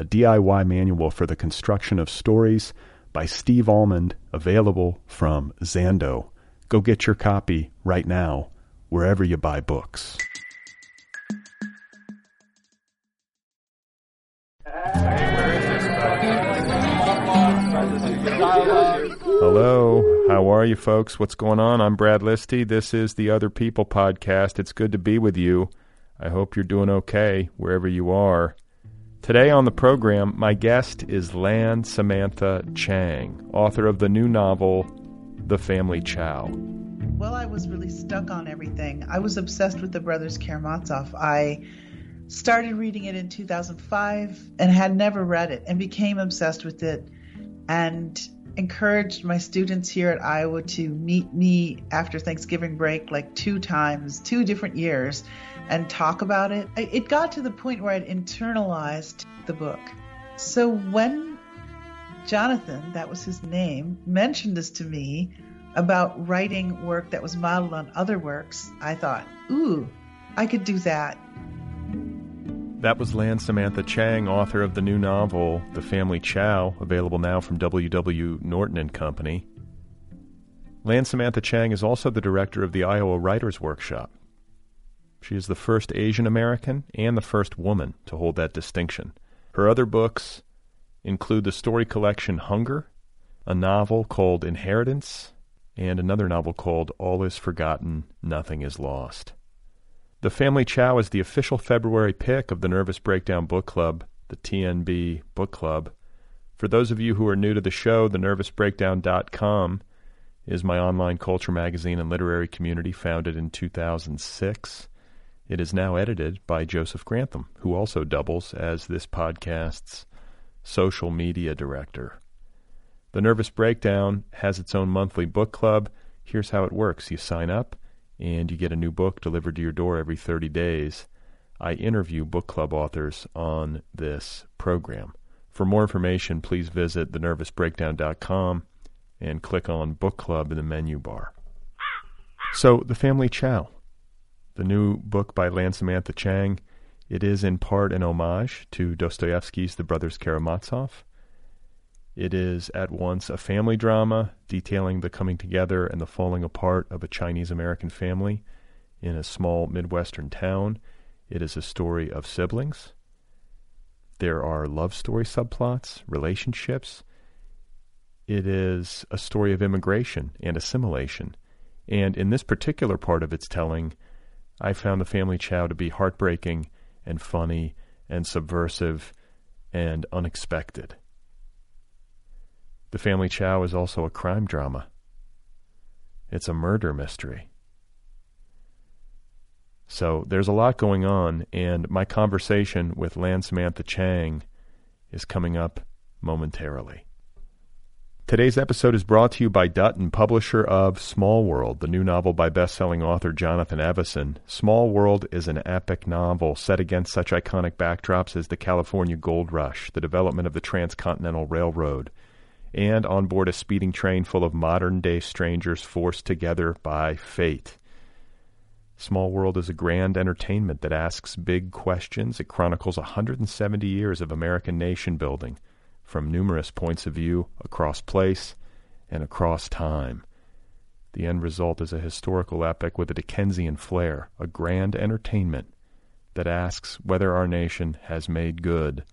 a DIY manual for the construction of stories by Steve Almond, available from Zando. Go get your copy right now, wherever you buy books. Hello, how are you folks? What's going on? I'm Brad Listi. This is the Other People podcast. It's good to be with you. I hope you're doing okay wherever you are. Today on the program, my guest is Lan Samantha Chang, author of the new novel, The Family Chao. Well, I was really stuck on everything. I was obsessed with the Brothers Karamazov. I started reading it in 2005 and had never read it and became obsessed with it and encouraged my students here at Iowa to meet me after Thanksgiving break like two times, two different years and talk about it. It got to the point where I'd internalized the book. So when Jonathan, that was his name, mentioned this to me about writing work that was modeled on other works, I thought, ooh, I could do that. That was Lan Samantha Chang, author of the new novel, The Family Chao, available now from W.W. Norton and Company. Lan Samantha Chang is also the director of the Iowa Writers Workshop. She is the first Asian American and the first woman to hold that distinction. Her other books include the story collection Hunger, a novel called Inheritance, and another novel called All Is Forgotten, Nothing Is Lost. The Family Chao is the official February pick of the Nervous Breakdown Book Club, the TNB Book Club. For those of you who are new to the show, thenervousbreakdown.com is my online culture magazine and literary community founded in 2006. It is now edited by Joseph Grantham, who also doubles as this podcast's social media director. The Nervous Breakdown has its own monthly book club. Here's how it works you sign up, and you get a new book delivered to your door every 30 days. I interview book club authors on this program. For more information, please visit thenervousbreakdown.com and click on Book Club in the menu bar. So, The Family Chao the new book by Lan Samantha Chang. It is in part an homage to Dostoevsky's The Brothers Karamazov. It is at once a family drama detailing the coming together and the falling apart of a Chinese American family in a small Midwestern town. It is a story of siblings. There are love story subplots, relationships. It is a story of immigration and assimilation. And in this particular part of its telling, I found The Family Chao to be heartbreaking and funny and subversive and unexpected. The Family Chao is also a crime drama. It's a murder mystery. So there's a lot going on, and my conversation with Lan Samantha Chang is coming up momentarily. Today's episode is brought to you by Dutton, publisher of Small World, the new novel by best-selling author Jonathan Evison. Small World is an epic novel set against such iconic backdrops as the California Gold Rush, the development of the Transcontinental Railroad, and on board a speeding train full of modern-day strangers forced together by fate. Small World is a grand entertainment that asks big questions. It chronicles 170 years of American nation building – from numerous points of view across place and across time. The end result is a historical epic with a Dickensian flair, a grand entertainment that asks whether our nation has made good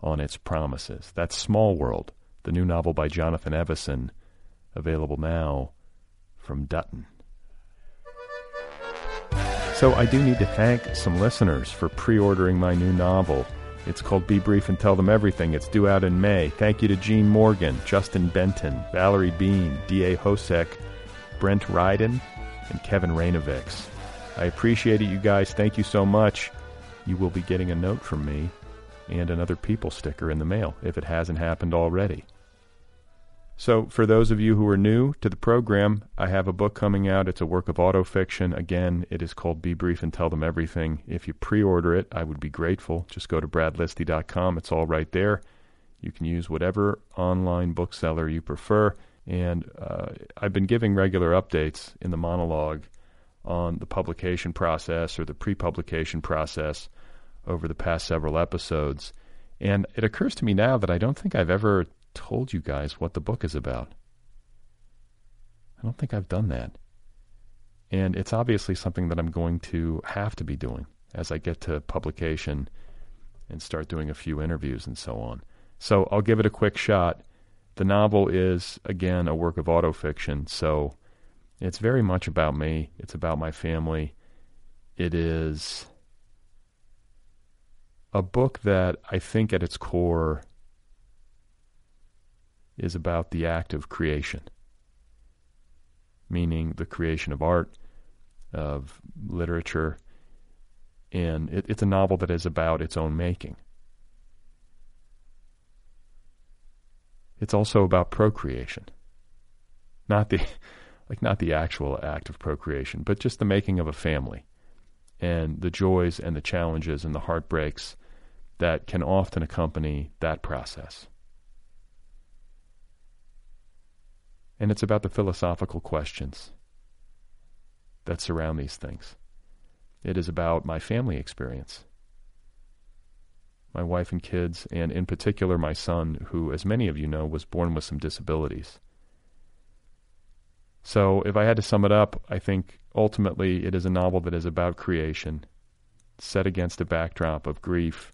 on its promises. That's Small World, the new novel by Jonathan Evison, available now from Dutton. So I do need to thank some listeners for pre-ordering my new novel. It's called Be Brief and Tell Them Everything. It's due out in May. Thank you to Gene Morgan, Justin Benton, Valerie Bean, D.A. Hosek, Brent Ryden, and Kevin Rainovix. I appreciate it, you guys. Thank you so much. You will be getting a note from me and another People sticker in the mail if it hasn't happened already. So, for those of you who are new to the program, I have a book coming out. It's a work of autofiction. Again, it is called Be Brief and Tell Them Everything. If you pre order it, I would be grateful. Just go to bradlisti.com. It's all right there. You can use whatever online bookseller you prefer. And uh, I've been giving regular updates in the monologue on the publication process or the pre publication process over the past several episodes. And it occurs to me now that I don't think I've ever told you guys what the book is about. I don't think I've done that. And it's obviously something that I'm going to have to be doing as I get to publication and start doing a few interviews and so on. So I'll give it a quick shot. The novel is, again, a work of autofiction, so it's very much about me. It's about my family. It is a book that I think at its core is about the act of creation, meaning the creation of art, of literature, and it, it's a novel that is about its own making. It's also about procreation, not the like not the actual act of procreation, but just the making of a family, and the joys and the challenges and the heartbreaks that can often accompany that process. And it's about the philosophical questions that surround these things. It is about my family experience. My wife and kids, and in particular my son, who, as many of you know, was born with some disabilities. So, if I had to sum it up, I think ultimately it is a novel that is about creation, set against a backdrop of grief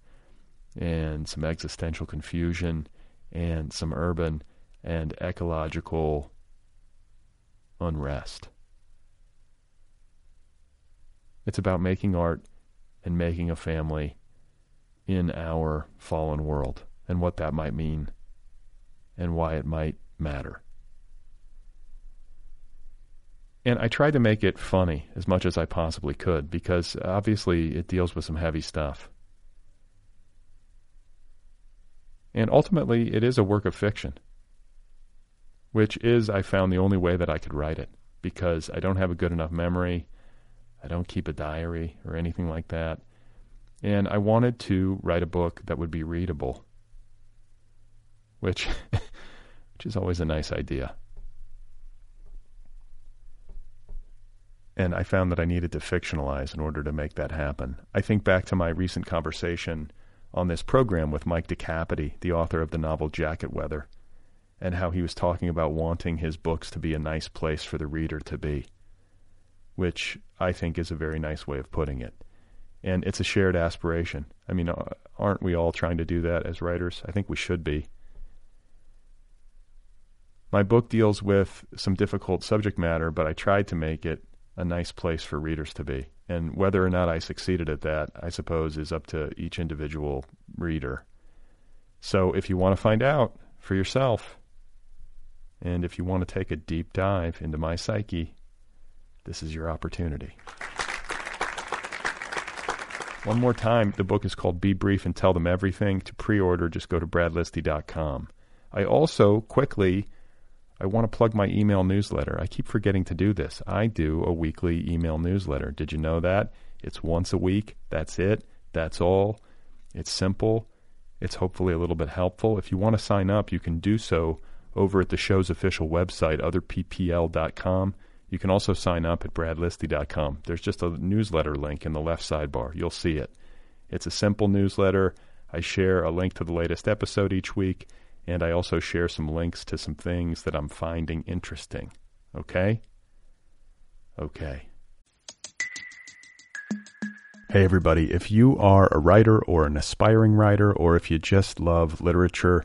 and some existential confusion and some urban and ecological unrest. It's about making art and making a family in our fallen world and what that might mean and why it might matter. And I tried to make it funny as much as I possibly could because obviously it deals with some heavy stuff. And ultimately, it is a work of fiction which is, I found, the only way that I could write it because I don't have a good enough memory. I don't keep a diary or anything like that. And I wanted to write a book that would be readable, which, which is always a nice idea. And I found that I needed to fictionalize in order to make that happen. I think back to my recent conversation on this program with Mike DeCapite, the author of the novel Jacket Weather and how he was talking about wanting his books to be a nice place for the reader to be, which I think is a very nice way of putting it. And it's a shared aspiration. I mean, uh, aren't we all trying to do that as writers? I think we should be. My book deals with some difficult subject matter, but I tried to make it a nice place for readers to be. And whether or not I succeeded at that, I suppose, is up to each individual reader. So if you want to find out for yourself, and if you want to take a deep dive into my psyche, this is your opportunity. One more time, the book is called Be Brief and Tell Them Everything. To pre order, just go to bradlisti.com. I also quickly I want to plug my email newsletter. I keep forgetting to do this. I do a weekly email newsletter. Did you know that? It's once a week. That's it. That's all. It's simple. It's hopefully a little bit helpful. If you want to sign up, you can do so over at the show's official website, otherppl.com. You can also sign up at bradlisti.com. There's just a newsletter link in the left sidebar. You'll see it. It's a simple newsletter. I share a link to the latest episode each week, and I also share some links to some things that I'm finding interesting. Okay? Okay. Hey, everybody. If you are a writer or an aspiring writer, or if you just love literature,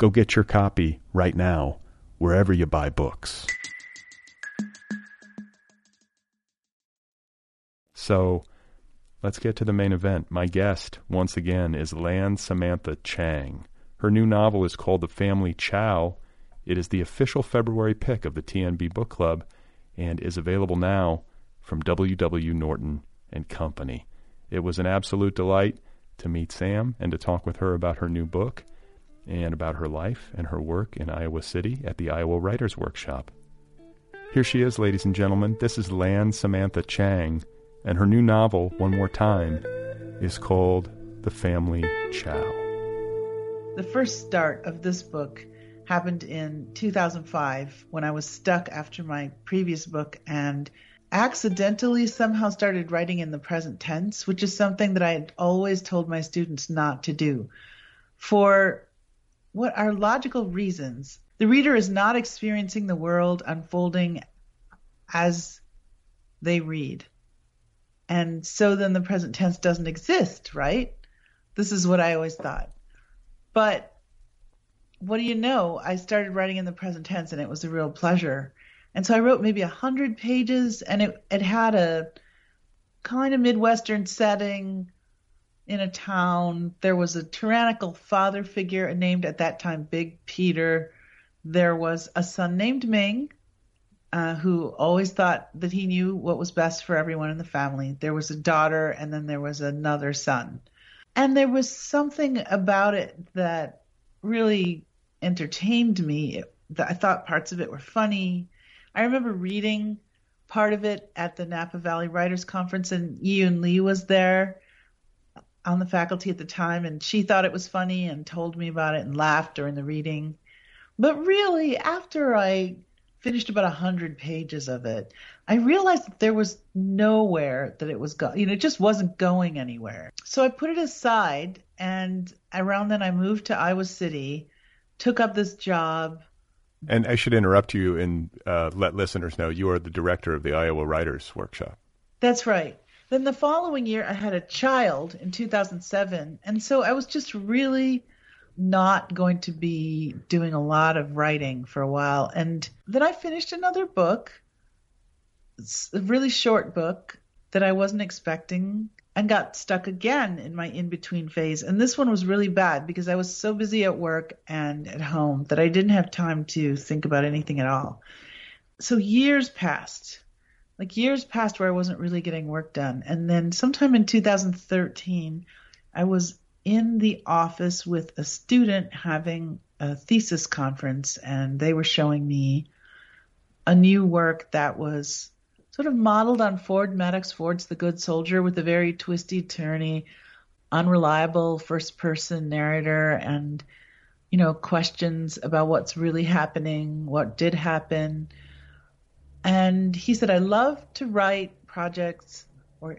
Go get your copy right now, wherever you buy books. So, let's get to the main event. My guest, once again, is Lan Samantha Chang. Her new novel is called The Family Chao. It is the official February pick of the TNB Book Club and is available now from W.W. Norton and Company. It was an absolute delight to meet Sam and to talk with her about her new book and about her life and her work in Iowa City at the Iowa Writers Workshop. Here she is, ladies and gentlemen. This is Lan Samantha Chang, and her new novel, One More Time, is called The Family Chao. The first start of this book happened in 2005 when I was stuck after my previous book and accidentally somehow started writing in the present tense, which is something that I had always told my students not to do. For what are logical reasons, the reader is not experiencing the world unfolding as they read. And so then the present tense doesn't exist, right? This is what I always thought. But what do you know? I started writing in the present tense and it was a real pleasure. And so I wrote maybe a hundred pages and it, it had a kind of Midwestern setting in a town. There was a tyrannical father figure named at that time Big Peter. There was a son named Ming, uh, who always thought that he knew what was best for everyone in the family. There was a daughter, and then there was another son. And there was something about it that really entertained me. I thought parts of it were funny. I remember reading part of it at the Napa Valley Writers Conference, and Yiyun Li was there on the faculty at the time, and she thought it was funny and told me about it and laughed during the reading. But really, after I finished about a hundred pages of it, I realized that there was nowhere that it was going. You know, it just wasn't going anywhere. So I put it aside, and around then I moved to Iowa City took up this job. And I should interrupt you and uh, let listeners know you are the director of the Iowa Writers Workshop. That's right. Then the following year, I had a child in 2007. And so I was just really not going to be doing a lot of writing for a while. And then I finished another book. A really short book that I wasn't expecting and got stuck again in my in between phase. And this one was really bad because I was so busy at work and at home that I didn't have time to think about anything at all. So years passed, like years passed where I wasn't really getting work done. And then sometime in 2013, I was in the office with a student having a thesis conference, and they were showing me a new work that was sort of modeled on Ford Madox Ford's The Good Soldier with a very twisty, turny, unreliable first person narrator and you know questions about what's really happening, what did happen. And he said I love to write projects or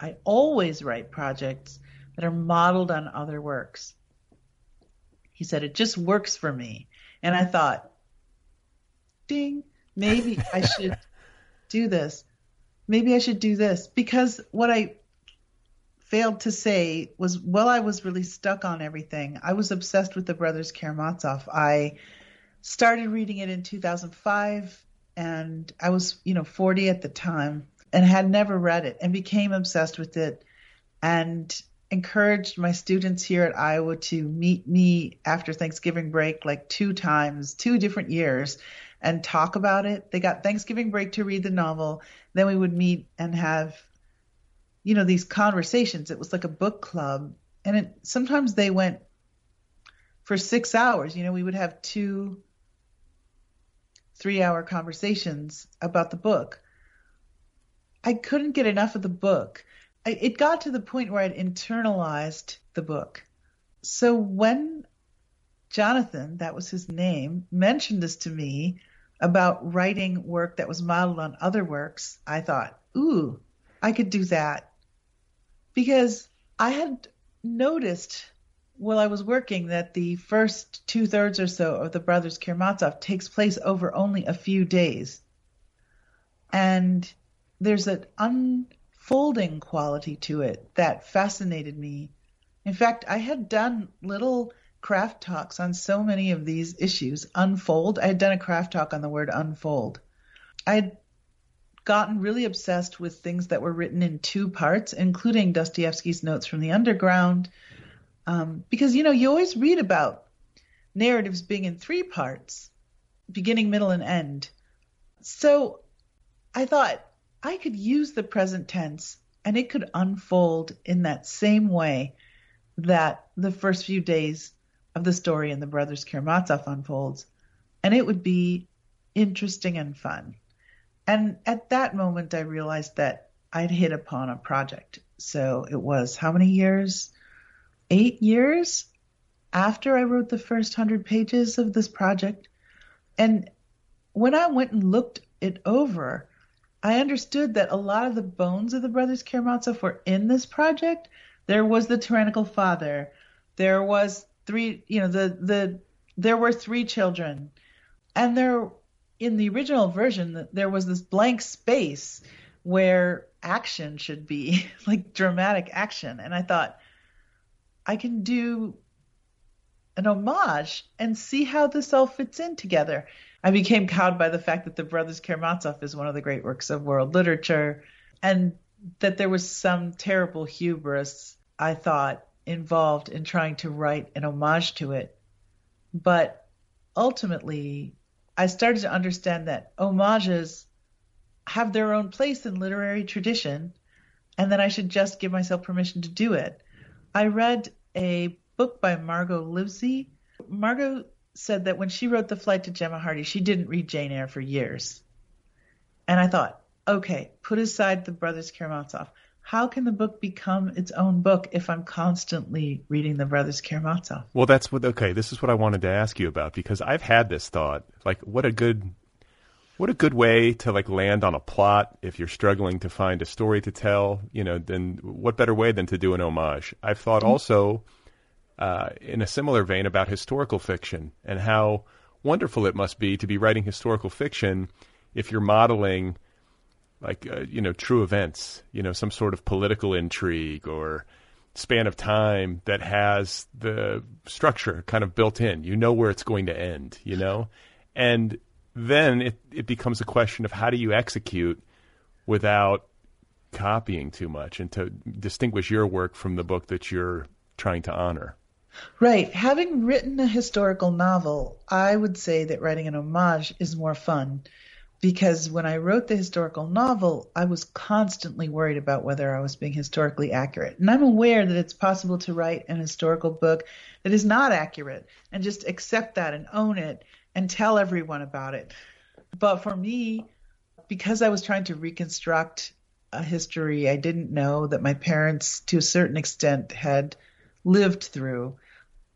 I always write projects that are modeled on other works. He said it just works for me. And I thought, ding, maybe I should do this. Maybe I should do this. Because what I failed to say was while I was really stuck on everything, I was obsessed with the Brothers Karamazov. I started reading it in 2005 and I was, you know, 40 at the time and had never read it and became obsessed with it and encouraged my students here at Iowa to meet me after Thanksgiving break like two times, two different years and talk about it. They got Thanksgiving break to read the novel. Then we would meet and have, you know, these conversations. It was like a book club. And it, sometimes they went for six hours. You know, we would have two, three hour conversations about the book. I couldn't get enough of the book. I, it got to the point where I'd internalized the book. So when Jonathan, that was his name, mentioned this to me about writing work that was modeled on other works, I thought, ooh, I could do that. Because I had noticed while I was working that the first two thirds or so of the Brothers Karamazov takes place over only a few days. And there's an unfolding quality to it that fascinated me. In fact, I had done little craft talks on so many of these issues. Unfold, I had done a craft talk on the word unfold. I had gotten really obsessed with things that were written in two parts, including Dostoevsky's Notes from the Underground, um, because you know you always read about narratives being in three parts, beginning, middle, and end. So I thought I could use the present tense and it could unfold in that same way that the first few days of the story in the Brothers Karamazov unfolds, and it would be interesting and fun. And at that moment, I realized that I'd hit upon a project. So it was how many years? Eight years after I wrote the first hundred pages of this project. And when I went and looked it over, I understood that a lot of the bones of the Brothers Karamazov were in this project. There was the tyrannical father. There was three you know the the there were three children and there in the original version there was this blank space where action should be like dramatic action and i thought i can do an homage and see how this all fits in together i became cowed by the fact that the brothers karamazov is one of the great works of world literature and that there was some terrible hubris i thought involved in trying to write an homage to it. But ultimately, I started to understand that homages have their own place in literary tradition and that I should just give myself permission to do it. I read a book by Margot Livesey. Margot said that when she wrote The Flight to Gemma Hardy, she didn't read Jane Eyre for years. And I thought, okay, put aside the Brothers Karamazov how can the book become its own book if I'm constantly reading the Brothers Karamazov? Well, that's what. Okay, this is what I wanted to ask you about because I've had this thought. Like, what a good, what a good way to like land on a plot if you're struggling to find a story to tell. You know, then what better way than to do an homage? I've thought mm-hmm. also, uh, in a similar vein, about historical fiction and how wonderful it must be to be writing historical fiction if you're modeling like uh, you know true events, you know some sort of political intrigue or span of time that has the structure kind of built in. You know where it's going to end, you know, and then it it becomes a question of how do you execute without copying too much and to distinguish your work from the book that you're trying to honor. Right. Having written a historical novel, I would say that writing an homage is more fun because when I wrote the historical novel, I was constantly worried about whether I was being historically accurate. And I'm aware that it's possible to write an historical book that is not accurate and just accept that and own it and tell everyone about it. But for me, because I was trying to reconstruct a history I didn't know that my parents, to a certain extent, had lived through,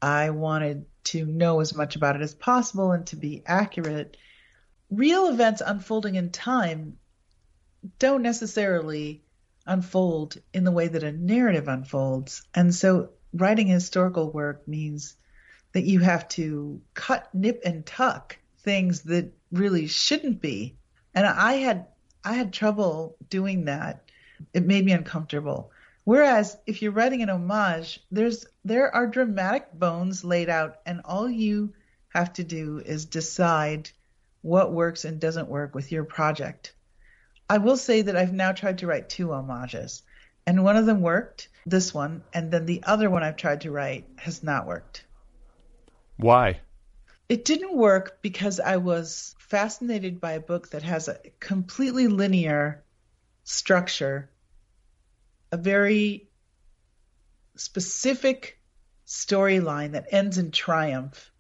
I wanted to know as much about it as possible and to be accurate real events unfolding in time don't necessarily unfold in the way that a narrative unfolds. And so writing historical work means that you have to cut, nip, and tuck things that really shouldn't be. And I had I had trouble doing that. It made me uncomfortable. Whereas if you're writing an homage, there's there are dramatic bones laid out, and all you have to do is decide what works and doesn't work with your project. I will say that I've now tried to write two homages, and one of them worked, this one, and then the other one I've tried to write has not worked. Why? It didn't work because I was fascinated by a book that has a completely linear structure, a very specific storyline that ends in triumph.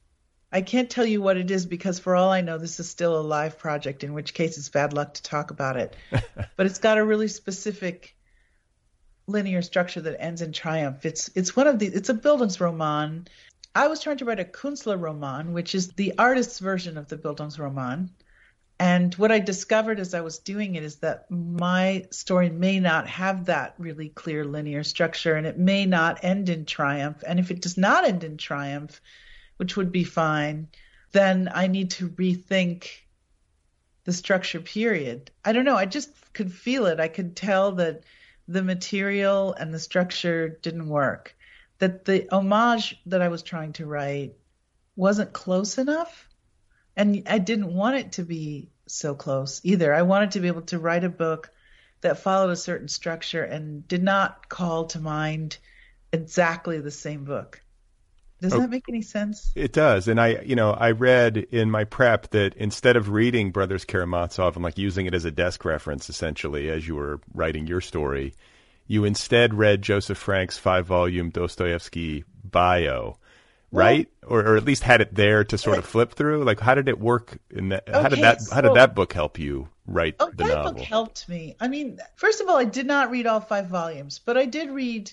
I can't tell you what it is because, for all I know, this is still a live project, in which case it's bad luck to talk about it. but it's got a really specific linear structure that ends in triumph. It's it's one of the it's a Bildungsroman. I was trying to write a Künstlerroman, which is the artist's version of the Bildungsroman. And what I discovered as I was doing it is that my story may not have that really clear linear structure and it may not end in triumph. And if it does not end in triumph, which would be fine, then I need to rethink the structure period. I don't know. I just could feel it. I could tell that the material and the structure didn't work. That the homage that I was trying to write wasn't close enough. And I didn't want it to be so close either. I wanted to be able to write a book that followed a certain structure and did not call to mind exactly the same book. Does oh, that make any sense? It does. And I, you know, I read in my prep that instead of reading Brothers Karamazov and like using it as a desk reference essentially as you were writing your story, you instead read Joseph Frank's five volume Dostoevsky bio right? Or, or at least had it there to sort of flip through. Like, how did it work? In that? Okay, how did that? So, how did that book help you write oh, the that novel? book helped me. I mean, first of all, I did not read all five volumes, but I did read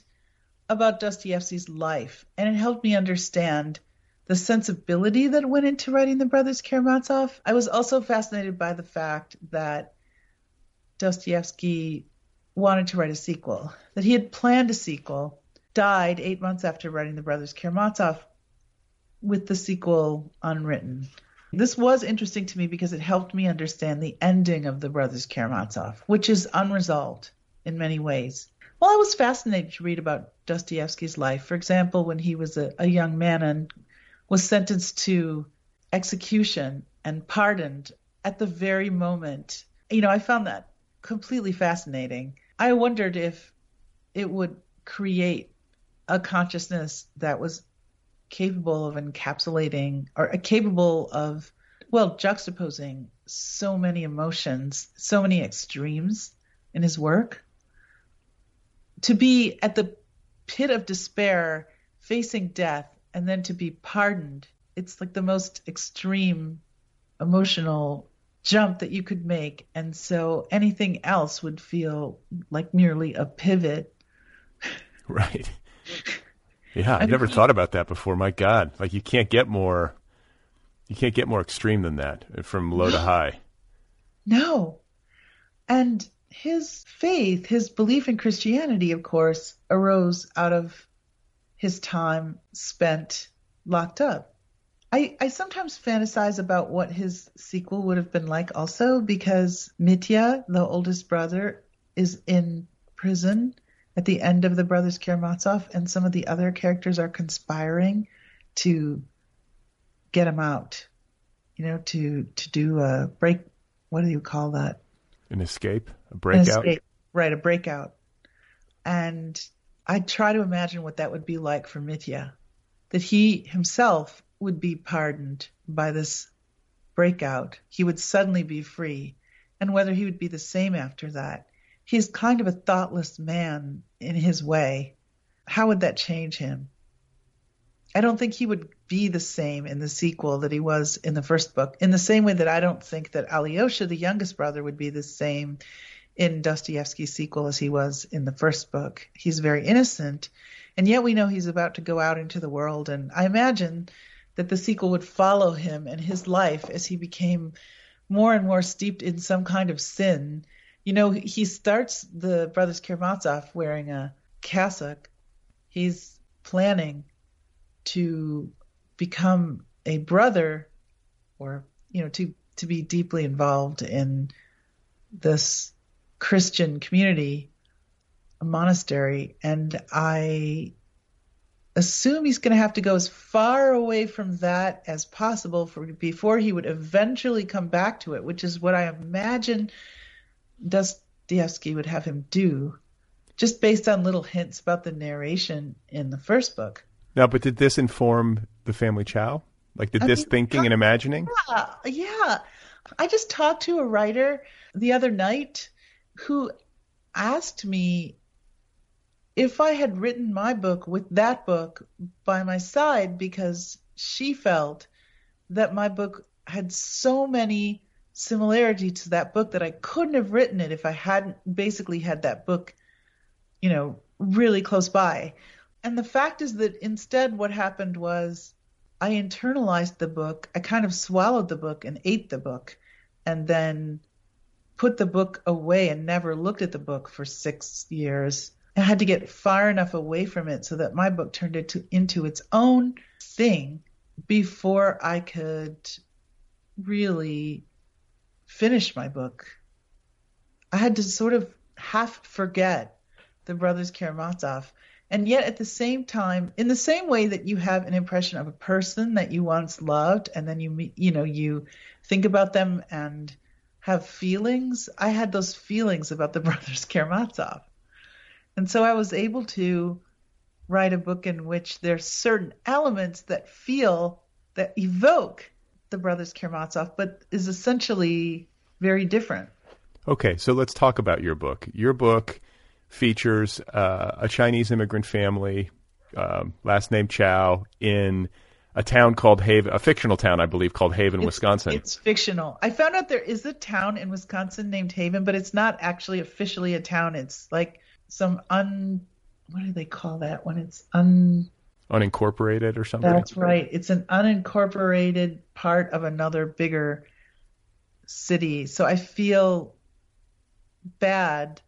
about Dostoevsky's life, and it helped me understand the sensibility that went into writing the Brothers Karamazov. I was also fascinated by the fact that Dostoevsky wanted to write a sequel, that he had planned a sequel, died eight months after writing the Brothers Karamazov, with the sequel unwritten. This was interesting to me because it helped me understand the ending of the Brothers Karamazov, which is unresolved in many ways. Well, I was fascinated to read about Dostoevsky's life. For example, when he was a, a young man and was sentenced to execution and pardoned at the very moment. You know, I found that completely fascinating. I wondered if it would create a consciousness that was capable of encapsulating or uh, capable of well juxtaposing so many emotions so many extremes in his work to be at the pit of despair facing death and then to be pardoned. It's like the most extreme emotional jump that you could make and so anything else would feel like merely a pivot right yeah, I've never thought about that before. My God, like you can't get more, you can't get more extreme than that uh, from low to high. No, and his faith, his belief in Christianity, of course, arose out of his time spent locked up. I, I sometimes fantasize about what his sequel would have been like also because Mitya, the oldest brother, is in prison at the end of the Brothers Karamazov, and some of the other characters are conspiring to get him out. You know, to to do a break. What do you call that? An escape, a breakout. Escape. Right, a breakout. And I try to imagine what that would be like for Mitya, that he himself would be pardoned by this breakout. He would suddenly be free, and whether he would be the same after that he's kind of a thoughtless man in his way. How would that change him? I don't think he would be the same in the sequel that he was in the first book, in the same way that I don't think that Alyosha, the youngest brother, would be the same in Dostoevsky's sequel as he was in the first book. He's very innocent, and yet we know he's about to go out into the world. And I imagine that the sequel would follow him and his life as he became more and more steeped in some kind of sin you know, he starts the Brothers Karamazov wearing a cassock. He's planning to become a brother or, you know, to, to be deeply involved in this Christian community, a monastery. And I assume he's going to have to go as far away from that as possible for before he would eventually come back to it, which is what I imagine Dostoevsky would have him do, just based on little hints about the narration in the first book. Now, but did this inform the family Chao? Like, did I this mean, thinking and imagining? Yeah, yeah. I just talked to a writer the other night who asked me if I had written my book with that book by my side because she felt that my book had so many similarity to that book that I couldn't have written it if I hadn't basically had that book, you know, really close by. And the fact is that instead, what happened was I internalized the book. I kind of swallowed the book and ate the book, and then put the book away and never looked at the book for six years. I had to get far enough away from it so that my book turned into, into its own thing before I could really finish my book. I had to sort of half forget the brothers Karamazov. And yet, at the same time, in the same way that you have an impression of a person that you once loved, and then you you know you think about them and have feelings, I had those feelings about the brothers Karamazov, and so I was able to write a book in which there's certain elements that feel that evoke the brothers Karamazov, but is essentially very different. Okay, so let's talk about your book. Your book features uh, a Chinese immigrant family, um, last name Chao, in a town called Haven, a fictional town, I believe, called Haven, it's, Wisconsin. It's fictional. I found out there is a town in Wisconsin named Haven, but it's not actually officially a town. It's like some un, what do they call that when it's un, unincorporated or something. That's right. It's an unincorporated part of another bigger city. So I feel bad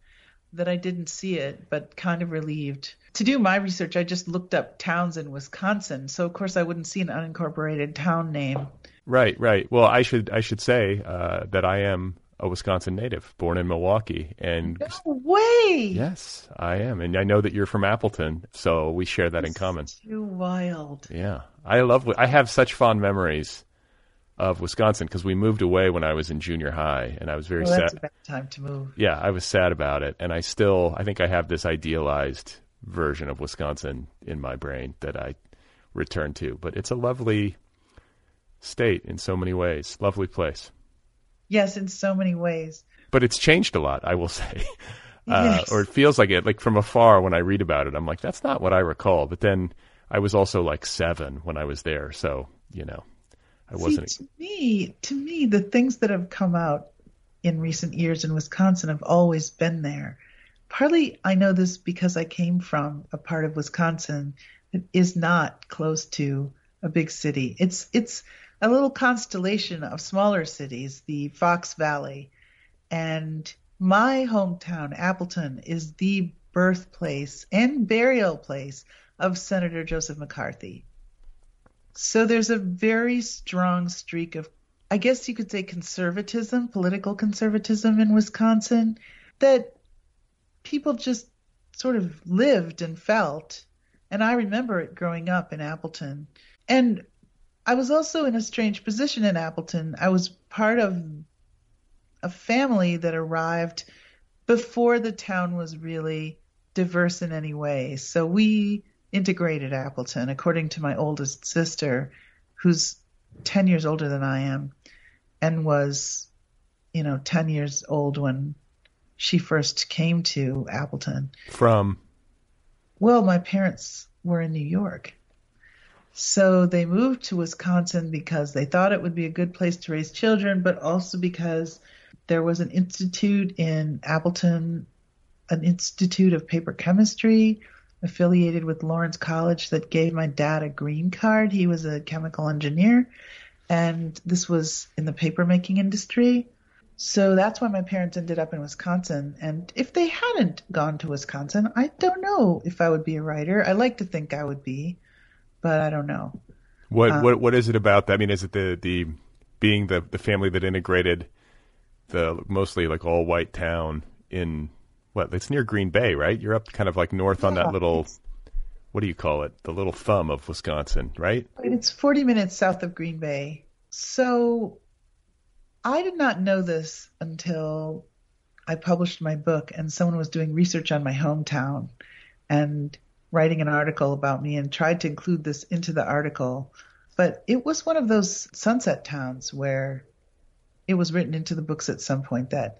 that I didn't see it, but kind of relieved. To do my research, I just looked up towns in Wisconsin. So of course I wouldn't see an unincorporated town name. Right, right. Well, I should I should say uh, that I am a Wisconsin native, born in Milwaukee, and no way. Yes, I am, and I know that you're from Appleton, so we share that That's in common. Too wild. Yeah, I love. I have such fond memories of Wisconsin because we moved away when I was in junior high, and I was very well, that's sad. a bad time to move. Yeah, I was sad about it, and I still, I think I have this idealized version of Wisconsin in my brain that I return to. But it's a lovely state in so many ways, lovely place. Yes, in so many ways. But it's changed a lot, I will say. Uh, Yes. or it feels like it. Like from afar, when I read about it, I'm like, that's not what I recall. But then I was also like seven when I was there, so you know, I wasn't. See, to me, to me, the things that have come out in recent years in Wisconsin have always been there. Partly, I know this because I came from a part of Wisconsin that is not close to a big city. It's it's a little constellation of smaller cities, the Fox Valley, and my hometown, Appleton, is the birthplace and burial place of Senator Joseph McCarthy. So there's a very strong streak of, I guess you could say, conservatism, political conservatism in Wisconsin that people just sort of lived and felt. And I remember it growing up in Appleton. And I was also in a strange position in Appleton. I was part of a family that arrived before the town was really diverse in any way. So we integrated Appleton, according to my oldest sister, who's 10 years older than I am, and was, you know, 10 years old when she first came to Appleton. From Well, my parents were in New York. So they moved to Wisconsin because they thought it would be a good place to raise children, but also because there was an institute in Appleton, an institute of paper chemistry affiliated with Lawrence College that gave my dad a green card. He was a chemical engineer, and this was in the papermaking industry. So that's why my parents ended up in Wisconsin. And if they hadn't gone to Wisconsin, I don't know if I would be a writer. I like to think I would be, but I don't know. what Um, what what is it about that? I mean, is it the the being the the family that integrated the mostly like all white town in what? It's near Green Bay, right? You're up kind of like north on that little what do you call it? The little thumb of Wisconsin, right? It's 40 minutes south of Green Bay. So I did not know this until I published my book and someone was doing research on my hometown and writing an article about me and tried to include this into the article. But it was one of those sunset towns where it was written into the books at some point that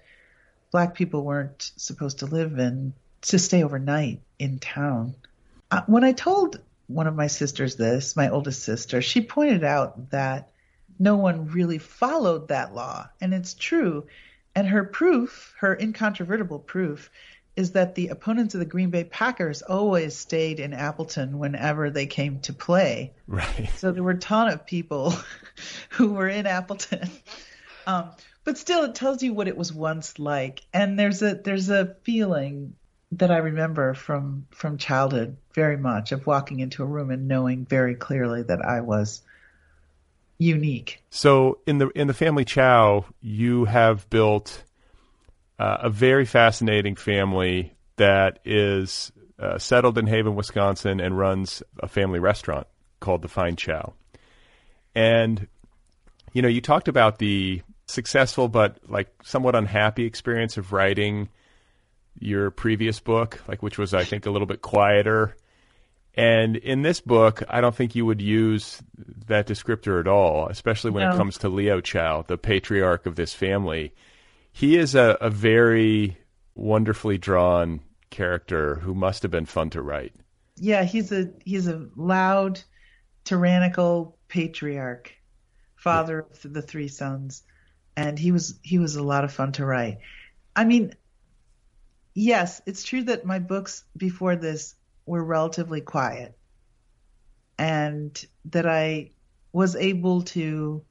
black people weren't supposed to live in to stay overnight in town. Uh, when I told one of my sisters this, my oldest sister, she pointed out that no one really followed that law, and it's true. And her proof, her incontrovertible proof, is that the opponents of the Green Bay Packers always stayed in Appleton whenever they came to play. Right. So there were a ton of people who were in Appleton. Um, but still, it tells you what it was once like, and there's a there's a feeling that I remember from from childhood very much of walking into a room and knowing very clearly that I was unique. So in the in the Family Chao, you have built uh, a very fascinating family that is uh, settled in Haven, Wisconsin, and runs a family restaurant called the Fine Chao. And you know, you talked about the successful but like somewhat unhappy experience of writing your previous book, like which was I think a little bit quieter. And in this book, I don't think you would use that descriptor at all, especially when no. it comes to Leo Chao, the patriarch of this family. He is a, a very wonderfully drawn character who must have been fun to write. Yeah, he's a he's a loud, tyrannical patriarch, father yeah. of the three sons and he was he was a lot of fun to write. I mean, yes, it's true that my books before this were relatively quiet, and that I was able to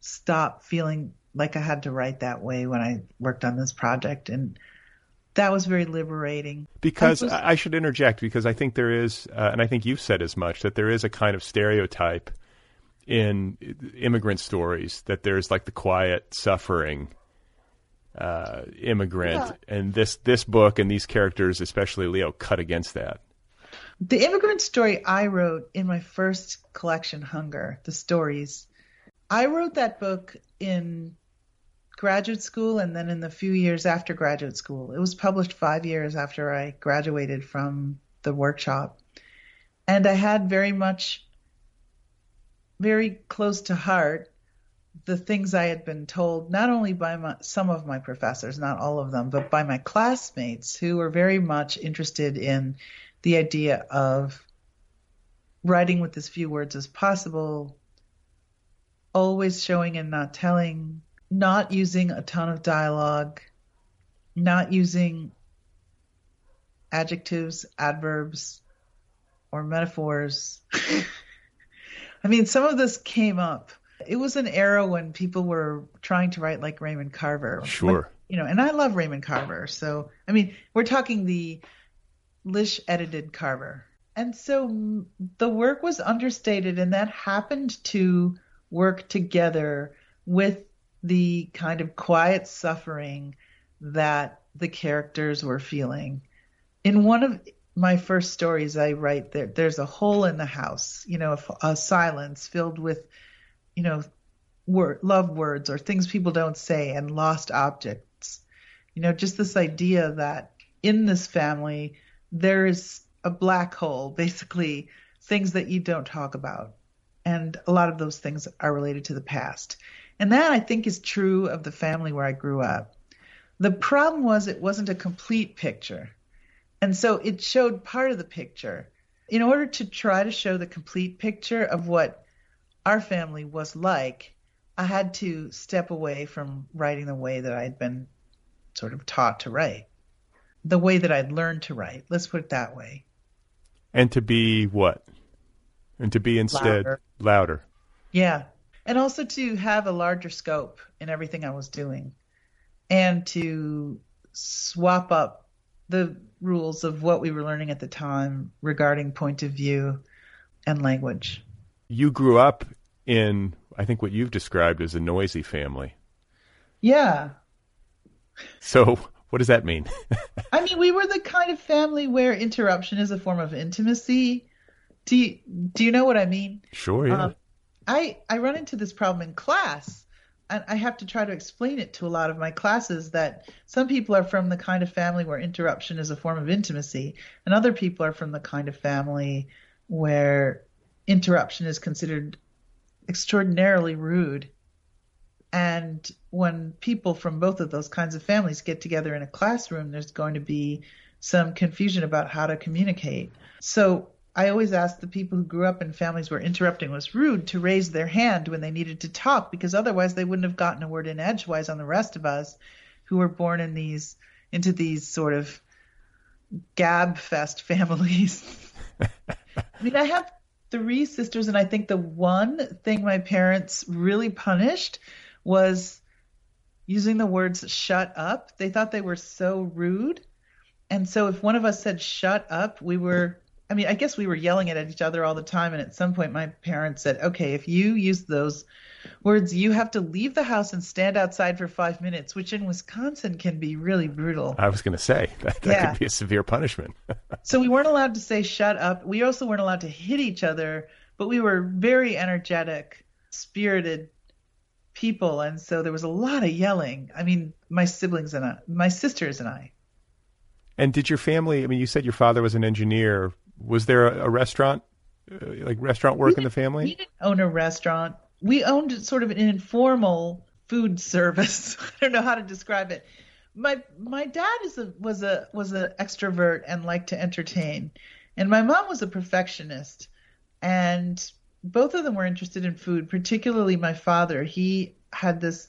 stop feeling like I had to write that way when I worked on this project and that was very liberating. Because I, was, I should interject because I think there is, uh, and I think you've said as much that there is a kind of stereotype in immigrant stories that there's like the quiet suffering uh, immigrant, yeah. and this this book and these characters, especially Leo, cut against that. The immigrant story I wrote in my first collection, Hunger, the stories. I wrote that book in graduate school and then in the few years after graduate school. It was published five years after I graduated from the workshop. And I had very much very close to heart the things I had been told, not only by my, some of my professors, not all of them, but by my classmates who were very much interested in the idea of writing with as few words as possible, always showing and not telling, not using a ton of dialogue, not using adjectives, adverbs, or metaphors. I mean, some of this came up. It was an era when people were trying to write like Raymond Carver. Sure. you know, and I love Raymond Carver. So, I mean, we're talking the Lish edited Carver. And so the work was understated, and that happened to work together with the kind of quiet suffering that the characters were feeling. In one of my first stories I write there there's a hole in the house, you know, a, a silence filled with, you know, word, love words or things people don't say and lost objects. You know, just this idea that in this family there is a black hole, basically things that you don't talk about. And a lot of those things are related to the past. And that I think is true of the family where I grew up. The problem was it wasn't a complete picture and so it showed part of the picture. In order to try to show the complete picture of what our family was like, I had to step away from writing the way that I had been sort of taught to write, the way that I'd learned to write. Let's put it that way. And to be what? And to be instead louder. louder. Yeah. And also to have a larger scope in everything I was doing and to swap up the rules of what we were learning at the time regarding point of view and language. You grew up in, I think, what you've described as a noisy family. Yeah. So, what does that mean? I mean, we were the kind of family where interruption is a form of intimacy. Do you, do you know what I mean? Sure, yeah. Um, I, I run into this problem in class and I have to try to explain it to a lot of my classes that some people are from the kind of family where interruption is a form of intimacy, and other people are from the kind of family where interruption is considered extraordinarily rude. And when people from both of those kinds of families get together in a classroom, there's going to be some confusion about how to communicate. So I always asked the people who grew up in families where interrupting was rude to raise their hand when they needed to talk because otherwise they wouldn't have gotten a word in edgewise on the rest of us who were born in these into these sort of gab fest families. I mean, I have three sisters, and I think the one thing my parents really punished was using the words shut up. They thought they were so rude. And so if one of us said shut up, we were I mean, I guess we were yelling at each other all the time and at some point my parents said, "Okay, if you use those words, you have to leave the house and stand outside for 5 minutes," which in Wisconsin can be really brutal. I was going to say that, that yeah. could be a severe punishment. so we weren't allowed to say shut up. We also weren't allowed to hit each other, but we were very energetic, spirited people and so there was a lot of yelling. I mean, my siblings and I, my sisters and I. And did your family, I mean, you said your father was an engineer. Was there a, a restaurant, uh, like restaurant work in the family? We didn't own a restaurant. We owned sort of an informal food service. I don't know how to describe it. My my dad is a was a was an extrovert and liked to entertain, and my mom was a perfectionist, and both of them were interested in food. Particularly my father. He had this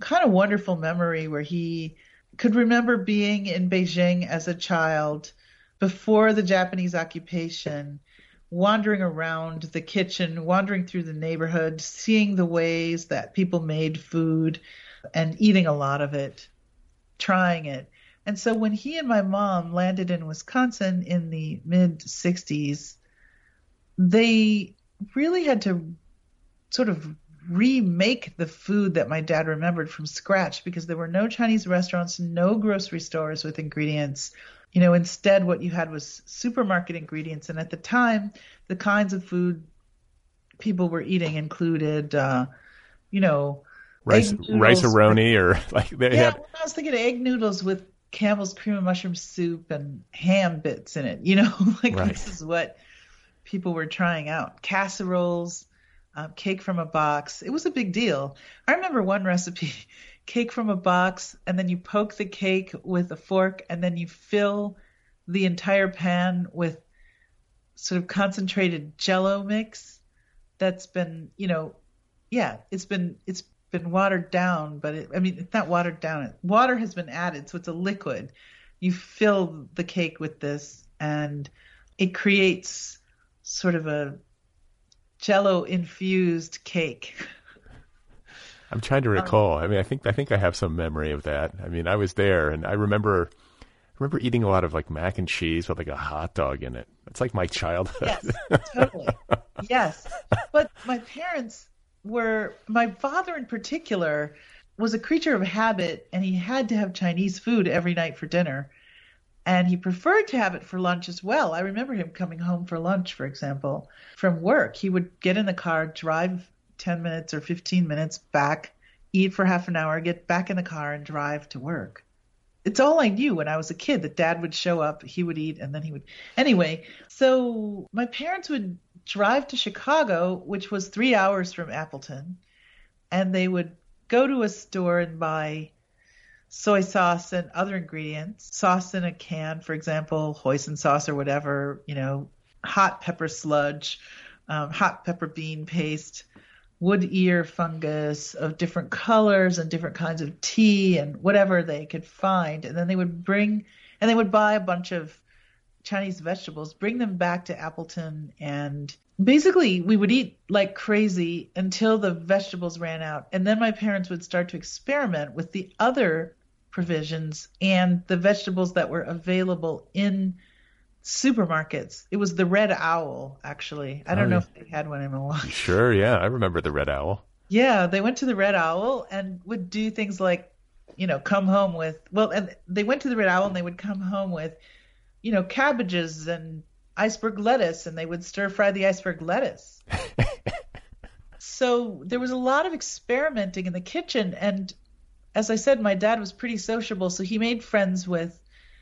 kind of wonderful memory where he could remember being in Beijing as a child before the Japanese occupation, wandering around the kitchen, wandering through the neighborhood, seeing the ways that people made food and eating a lot of it, trying it. And so when he and my mom landed in Wisconsin in the mid 60s, they really had to sort of remake the food that my dad remembered from scratch because there were no Chinese restaurants, no grocery stores with ingredients. You know, instead, what you had was supermarket ingredients. And at the time, the kinds of food people were eating included, uh, you know, rice, rice-a-roni or like they yeah, had. I was thinking egg noodles with Campbell's cream and mushroom soup and ham bits in it. You know, like right. this is what people were trying out. Casseroles, um, cake from a box. It was a big deal. I remember one recipe cake from a box, and then you poke the cake with a fork, and then you fill the entire pan with sort of concentrated jello mix that's been, you know, yeah, it's been it's been watered down, but it, I mean, it's not watered down. Water has been added, so it's a liquid. You fill the cake with this, and it creates sort of a jello infused cake. I'm trying to recall. Um, I mean, I think I think I have some memory of that. I mean, I was there, and I remember I remember eating a lot of like mac and cheese with like a hot dog in it. It's like my childhood. Yes, totally. yes, but my parents were. My father, in particular, was a creature of habit, and he had to have Chinese food every night for dinner. And he preferred to have it for lunch as well. I remember him coming home for lunch, for example, from work. He would get in the car, drive 10 minutes or 15 minutes back, eat for half an hour, get back in the car, and drive to work. It's all I knew when I was a kid that dad would show up, he would eat, and then he would. Anyway, so my parents would drive to Chicago, which was three hours from Appleton, and they would go to a store and buy soy sauce and other ingredients, sauce in a can, for example, hoisin sauce or whatever, you know, hot pepper sludge, um, hot pepper bean paste, wood ear fungus of different colors and different kinds of tea and whatever they could find. And then they would bring, and they would buy a bunch of Chinese vegetables, bring them back to Appleton, and basically we would eat like crazy until the vegetables ran out. And then my parents would start to experiment with the other provisions and the vegetables that were available in supermarkets. It was the Red Owl, actually. I don't oh, know if they had one in Milwaukee. Sure, yeah, I remember the Red Owl. Yeah, they went to the Red Owl and would do things like, you know, come home with well, and they went to the Red Owl and they would come home with, you know, cabbages and iceberg lettuce, and they would stir fry the iceberg lettuce. so there was a lot of experimenting in the kitchen, and as I said, my dad was pretty sociable, so he made friends with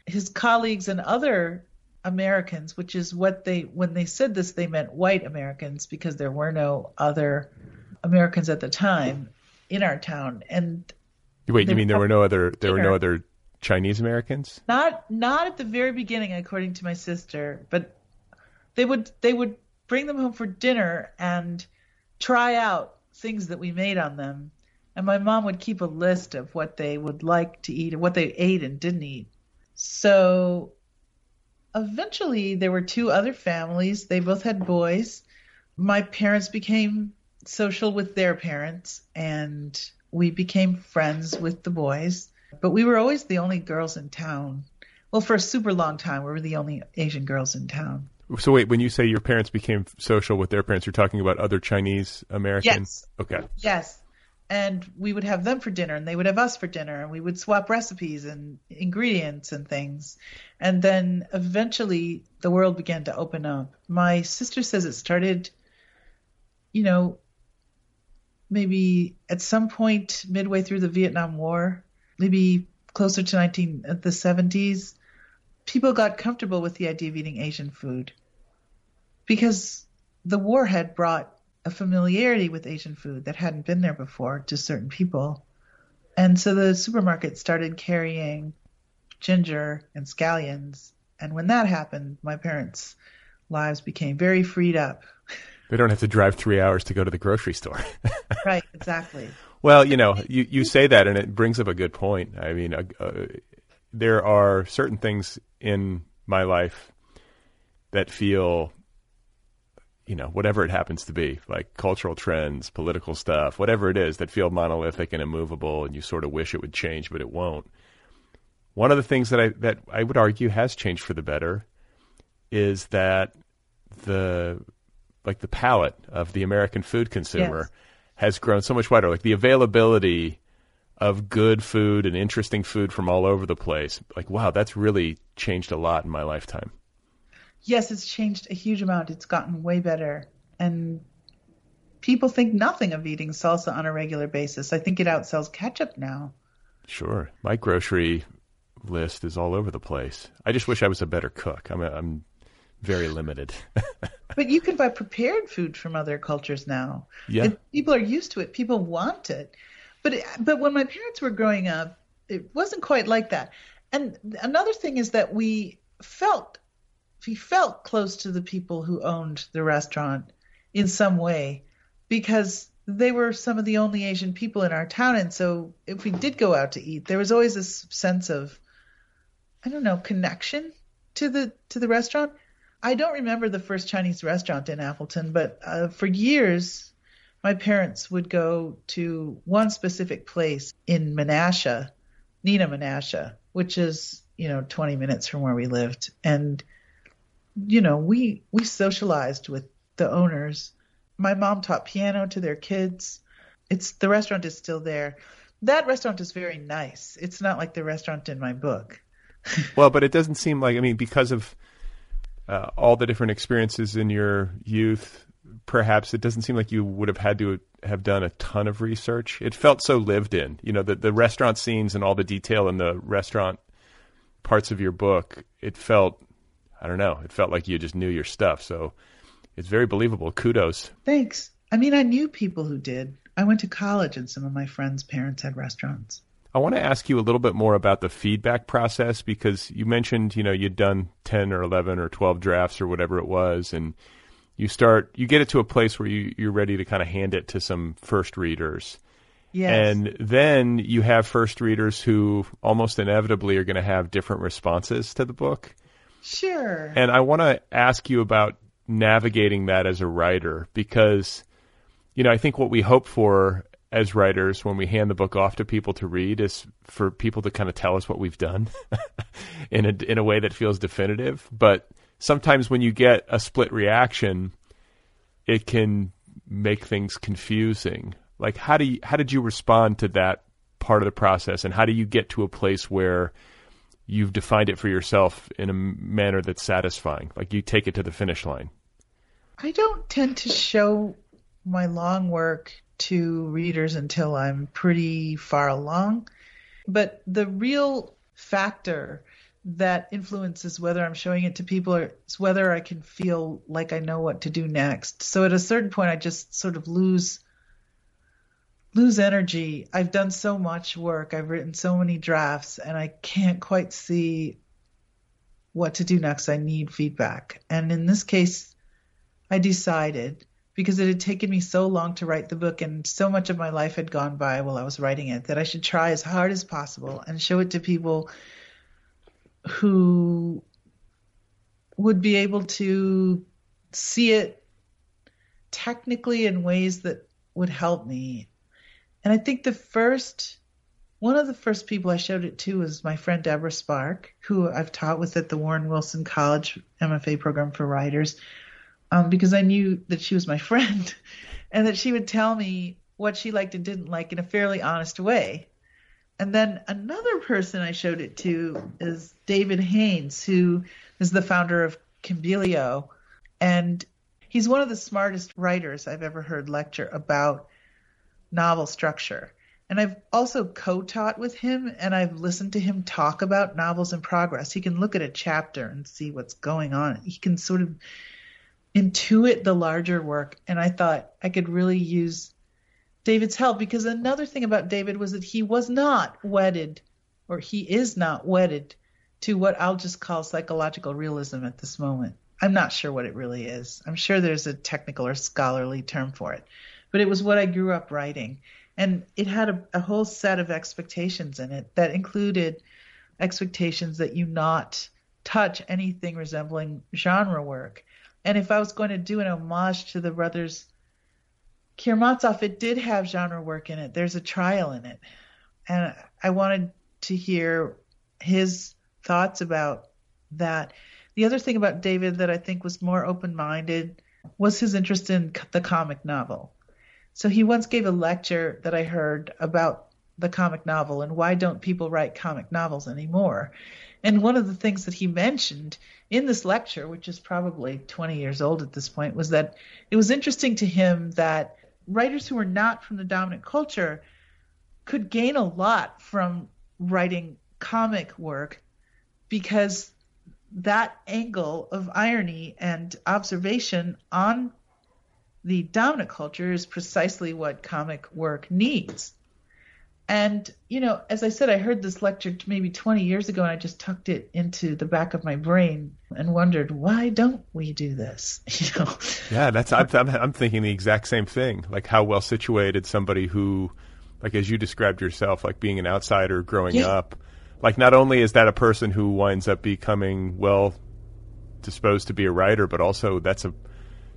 his colleagues and other Americans, which is what they when they said this they meant white Americans because there were no other Americans at the time. in our town, and Wait, you mean there were no other there were no other Chinese Americans? not not at the very beginning, according to my sister, but they would they would bring them home for dinner and try out things that we made on them, and my mom would keep a list of what they would like to eat and what they ate and didn't eat. So eventually there were two other families. They both had boys. My parents became social with their parents and we became friends with the boys. But we were always the only girls in town. Well, for a super long time, we were the only Asian girls in town. So wait, when you say your parents became social with their parents, you're talking about other Chinese Americans? Yes. Okay. Yes. And we would have them for dinner and they would have us for dinner and we would swap recipes and ingredients and things. And then eventually the world began to open up. My sister says it started, you know, maybe at some point midway through the Vietnam War, maybe closer to 19 uh, the 70s, people got comfortable with the idea of eating Asian food because the war had brought a familiarity with Asian food that hadn't been there before to certain people. And so the supermarket started carrying ginger and scallions. And when that happened, my parents' lives became very freed up. They don't have to drive three hours to go to the grocery store. right, exactly. well, you know, you, you say that and it brings up a good point. I mean, uh, uh, there are certain things in my life that feel, you know, whatever it happens to be, like cultural trends, political stuff, whatever it is that feel monolithic and immovable, and you sort of wish it would change, but it won't. One of the things that I that I would argue has changed for the better is that the like the palate of the American food consumer Yes. has grown so much wider. Like the availability of good food and interesting food from all over the place. Like, wow, that's really changed a lot in my lifetime. Yes, it's changed a huge amount. It's gotten way better. And people think nothing of eating salsa on a regular basis. I think it outsells ketchup now. Sure, my grocery list is all over the place. I just wish I was a better cook. I'm I'm very limited. But you can buy prepared food from other cultures now. Yeah. And people are used to it. People want it. But it, but when my parents were growing up, it wasn't quite like that. And another thing is that we felt we felt close to the people who owned the restaurant in some way because they were some of the only Asian people in our town and so if we did go out to eat there was always this sense of I don't know connection to the to the restaurant. I don't remember the first Chinese restaurant in Appleton, but uh, for years, my parents would go to one specific place in Menasha, Neenah Menasha, which is you know 20 minutes from where we lived, and you know we we socialized with the owners. My mom taught piano to their kids. It's the restaurant is still there. That restaurant is very nice. It's not like the restaurant in my book. well, but it doesn't seem like I mean because of uh, all the different experiences in your youth. Perhaps it doesn't seem like you would have had to have done a ton of research. It felt so lived in. You know, the the restaurant scenes and all the detail in the restaurant parts of your book. It felt, I don't know, it felt like you just knew your stuff. So it's very believable. Kudos. Thanks. I mean, I knew people who did. I went to college, and some of my friends' parents had restaurants. I want to ask you a little bit more about the feedback process because you mentioned, you know, you'd done 10 or 11 or 12 drafts or whatever it was and you start you get it to a place where you you're ready to kind of hand it to some first readers. Yes. And then you have first readers who almost inevitably are going to have different responses to the book. Sure. And I want to ask you about navigating that as a writer because, you know, I think what we hope for as writers when we hand the book off to people to read is for people to kind of tell us what we've done in a in a way that feels definitive. But sometimes when you get a split reaction, it can make things confusing. Like how do you, how did you respond to that part of the process, and how do you get to a place where you've defined it for yourself in a manner that's satisfying? Like you take it to the finish line. I don't tend to show my long work to readers until I'm pretty far along. But the real factor that influences whether I'm showing it to people is whether I can feel like I know what to do next. So at a certain point, I just sort of lose lose energy. I've done so much work, I've written so many drafts, and I can't quite see what to do next. I need feedback. And in this case, I decided because it had taken me so long to write the book and so much of my life had gone by while I was writing it that I should try as hard as possible and show it to people who would be able to see it technically in ways that would help me. And I think the first one of the first people I showed it to was my friend Debra Spark, who I've taught with at the Warren Wilson College MFA program for writers, um, because I knew that she was my friend and that she would tell me what she liked and didn't like in a fairly honest way. And then another person I showed it to is David Haynes, who is the founder of Kimbilio. And he's one of the smartest writers I've ever heard lecture about novel structure. And I've also co taught with him and I've listened to him talk about novels in progress. He can look at a chapter and see what's going on. He can sort of intuit the larger work. And I thought I could really use David's help because another thing about David was that he was not wedded, or he is not wedded to what I'll just call psychological realism at this moment. I'm not sure what it really is. I'm sure there's a technical or scholarly term for it, but it was what I grew up writing. And it had a, a whole set of expectations in it that included expectations that you not touch anything resembling genre work and if I was going to do an homage to the brothers Karamazov, it did have genre work in it. There's a trial in it. And I wanted to hear his thoughts about that. The other thing about David that I think was more open minded was his interest in the comic novel. So he once gave a lecture that I heard about the comic novel and why don't people write comic novels anymore. And one of the things that he mentioned in this lecture, which is probably 20 years old at this point, was that it was interesting to him that writers who were not from the dominant culture could gain a lot from writing comic work because that angle of irony and observation on the dominant culture is precisely what comic work needs. And, you know, as I said, I heard this lecture maybe 20 years ago and I just tucked it into the back of my brain and wondered, why don't we do this? You know? Yeah, that's, I'm, I'm thinking the exact same thing. Like how well situated somebody who, like as you described yourself, like being an outsider growing yeah. up, like not only is that a person who winds up becoming well disposed to be a writer, but also that's a,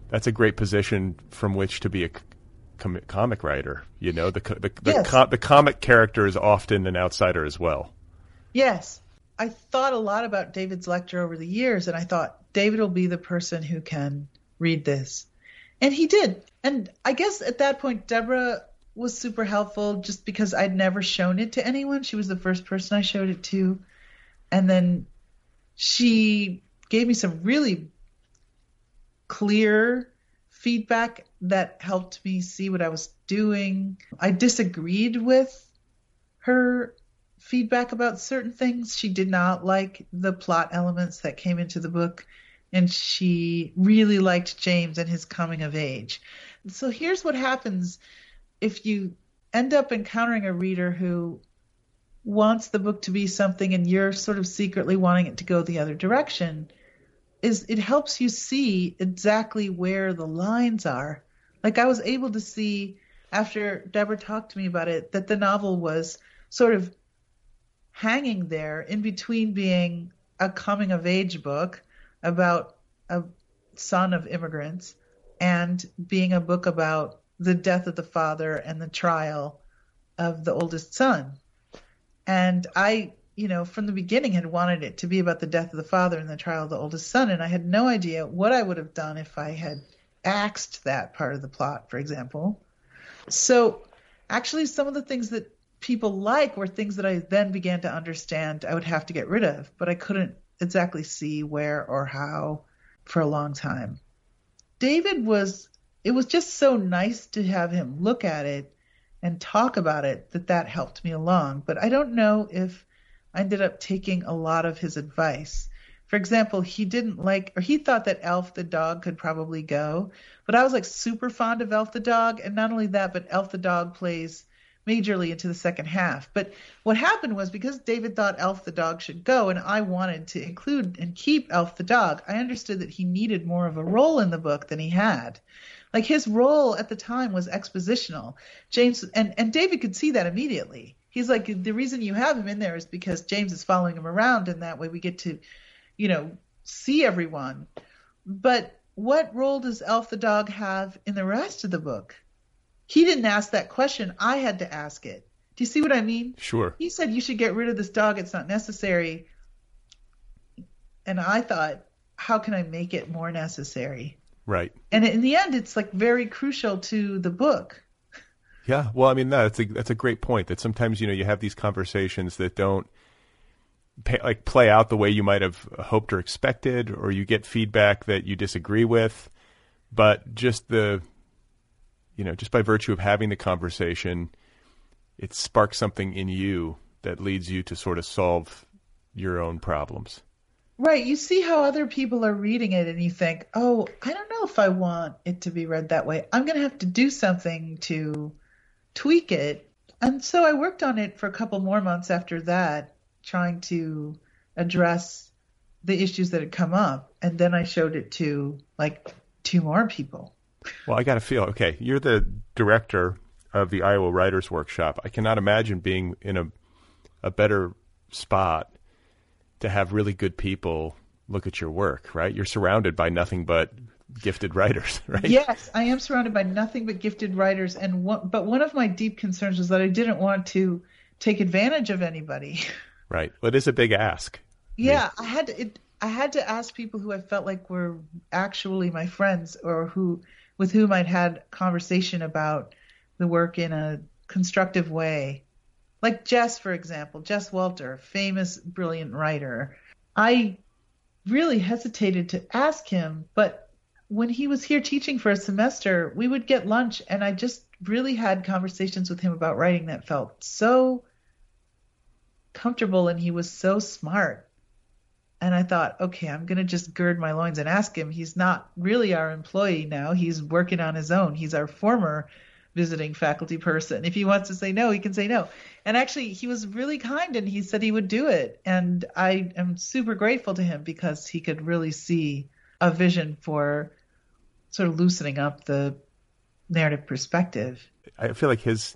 that's a great position from which to be a com- comic writer. You know, the the the, yes. com- the comic character is often an outsider as well. Yes, I thought a lot about David's lecture over the years, and I thought David will be the person who can read this, and he did. And I guess at that point, Debra was super helpful just because I'd never shown it to anyone. She was the first person I showed it to, and then she gave me some really clear feedback that helped me see what I was doing. I disagreed with her feedback about certain things. She did not like the plot elements that came into the book, and she really liked James and his coming of age. So here's what happens if you end up encountering a reader who wants the book to be something and you're sort of secretly wanting it to go the other direction is it helps you see exactly where the lines are. Like I was able to see after Debra talked to me about it that the novel was sort of hanging there in between being a coming of age book about a son of immigrants and being a book about the death of the father and the trial of the oldest son. And I you know, from the beginning had wanted it to be about the death of the father and the trial of the oldest son, and I had no idea what I would have done if I had axed that part of the plot, for example. So, actually, some of the things that people like were things that I then began to understand I would have to get rid of, but I couldn't exactly see where or how for a long time. David was, it was just so nice to have him look at it and talk about it that that helped me along. But I don't know if I ended up taking a lot of his advice. For example, he didn't like, or he thought that Elf the dog could probably go, but I was like super fond of Elf the dog, and not only that, but Elf the dog plays majorly into the second half. But what happened was because David thought Elf the dog should go, and I wanted to include and keep Elf the dog, I understood that he needed more of a role in the book than he had. Like his role at the time was expositional. James and and David could see that immediately. He's like the reason you have him in there is because James is following him around, and that way we get to, you know, see everyone. But what role does Elf the dog have in the rest of the book? He didn't ask that question. I had to ask it. Do you see what I mean? Sure. He said you should get rid of this dog. It's not necessary. And I thought, how can I make it more necessary? Right. And in the end, it's like very crucial to the book. Yeah. Well, I mean, no, that's a that's a great point. That sometimes you know you have these conversations that don't pay, like play out the way you might have hoped or expected, or you get feedback that you disagree with, but just the you know just by virtue of having the conversation, it sparks something in you that leads you to sort of solve your own problems. Right. You see how other people are reading it and you think, oh, I don't know if I want it to be read that way. I'm going to have to do something to tweak it. And so I worked on it for a couple more months after that, trying to address the issues that had come up. And then I showed it to like two more people. Well, I got to feel okay. You're the director of the Iowa Writers Workshop. I cannot imagine being in a a better spot to have really good people look at your work, right? You're surrounded by nothing but gifted writers, right? Yes, I am surrounded by nothing but gifted writers, and one, but one of my deep concerns was that I didn't want to take advantage of anybody. Right. Well, it is a big ask. Yeah, I, mean, I had to. It, I had to ask people who I felt like were actually my friends or who with whom I'd had conversation about the work in a constructive way. Like Jess, for example, Jess Walter, famous, brilliant writer. I really hesitated to ask him, but when he was here teaching for a semester, we would get lunch, and I just really had conversations with him about writing that felt so comfortable, and he was so smart. And I thought, okay, I'm going to just gird my loins and ask him. He's not really our employee now. He's working on his own. He's our former visiting faculty person. If he wants to say no, he can say no. And actually, he was really kind and he said he would do it. And I am super grateful to him because he could really see a vision for sort of loosening up the narrative perspective. I feel like his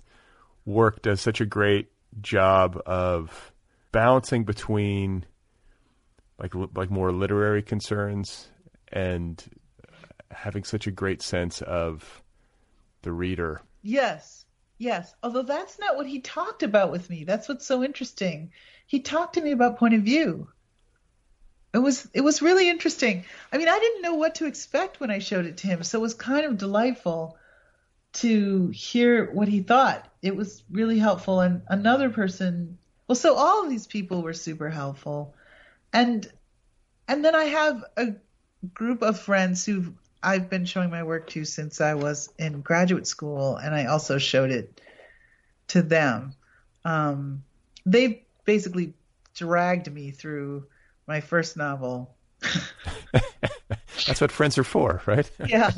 work does such a great job of balancing between like like more literary concerns and having such a great sense of the reader. Yes. Yes. Although that's not what he talked about with me. That's what's so interesting. He talked to me about point of view it was it was really interesting. I mean, I didn't know what to expect when I showed it to him, so it was kind of delightful to hear what he thought. It was really helpful. And another person, well, so all of these people were super helpful, and and then I have a group of friends who I've been showing my work to since I was in graduate school, and I also showed it to them. Um, they basically dragged me through my first novel. That's what friends are for, right? yeah.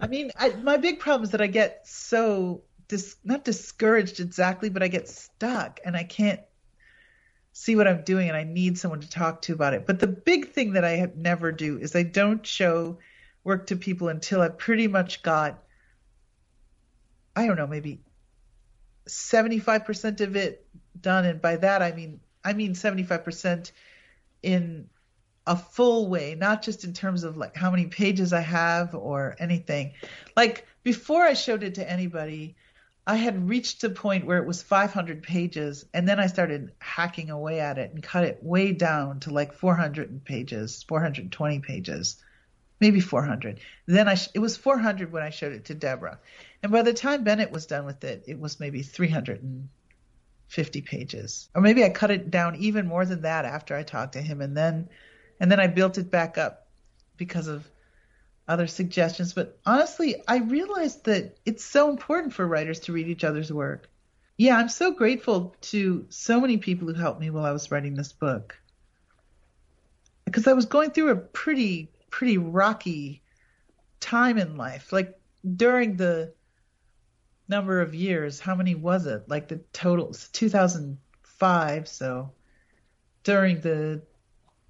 I mean, I, my big problem is that I get so dis, not discouraged exactly, but I get stuck and I can't see what I'm doing and I need someone to talk to about it. But the big thing that I never do is I don't show work to people until I pretty much got I don't know, maybe 75% of it done and by that I mean I mean 75% in a full way, not just in terms of like how many pages I have or anything. Like before I showed it to anybody, I had reached a point where it was 500 pages, and then I started hacking away at it and cut it way down to like 400 pages, 420 pages, maybe 400. Then I sh- it was 400 when I showed it to Debra, and by the time Bennett was done with it, it was maybe 300 and 50 pages. Or maybe I cut it down even more than that after I talked to him and then and then I built it back up because of other suggestions. But honestly, I realized that it's so important for writers to read each other's work. Yeah, I'm so grateful to so many people who helped me while I was writing this book. Because I was going through a pretty pretty rocky time in life. Like during the number of years. How many was it? Like the total 2005. So during the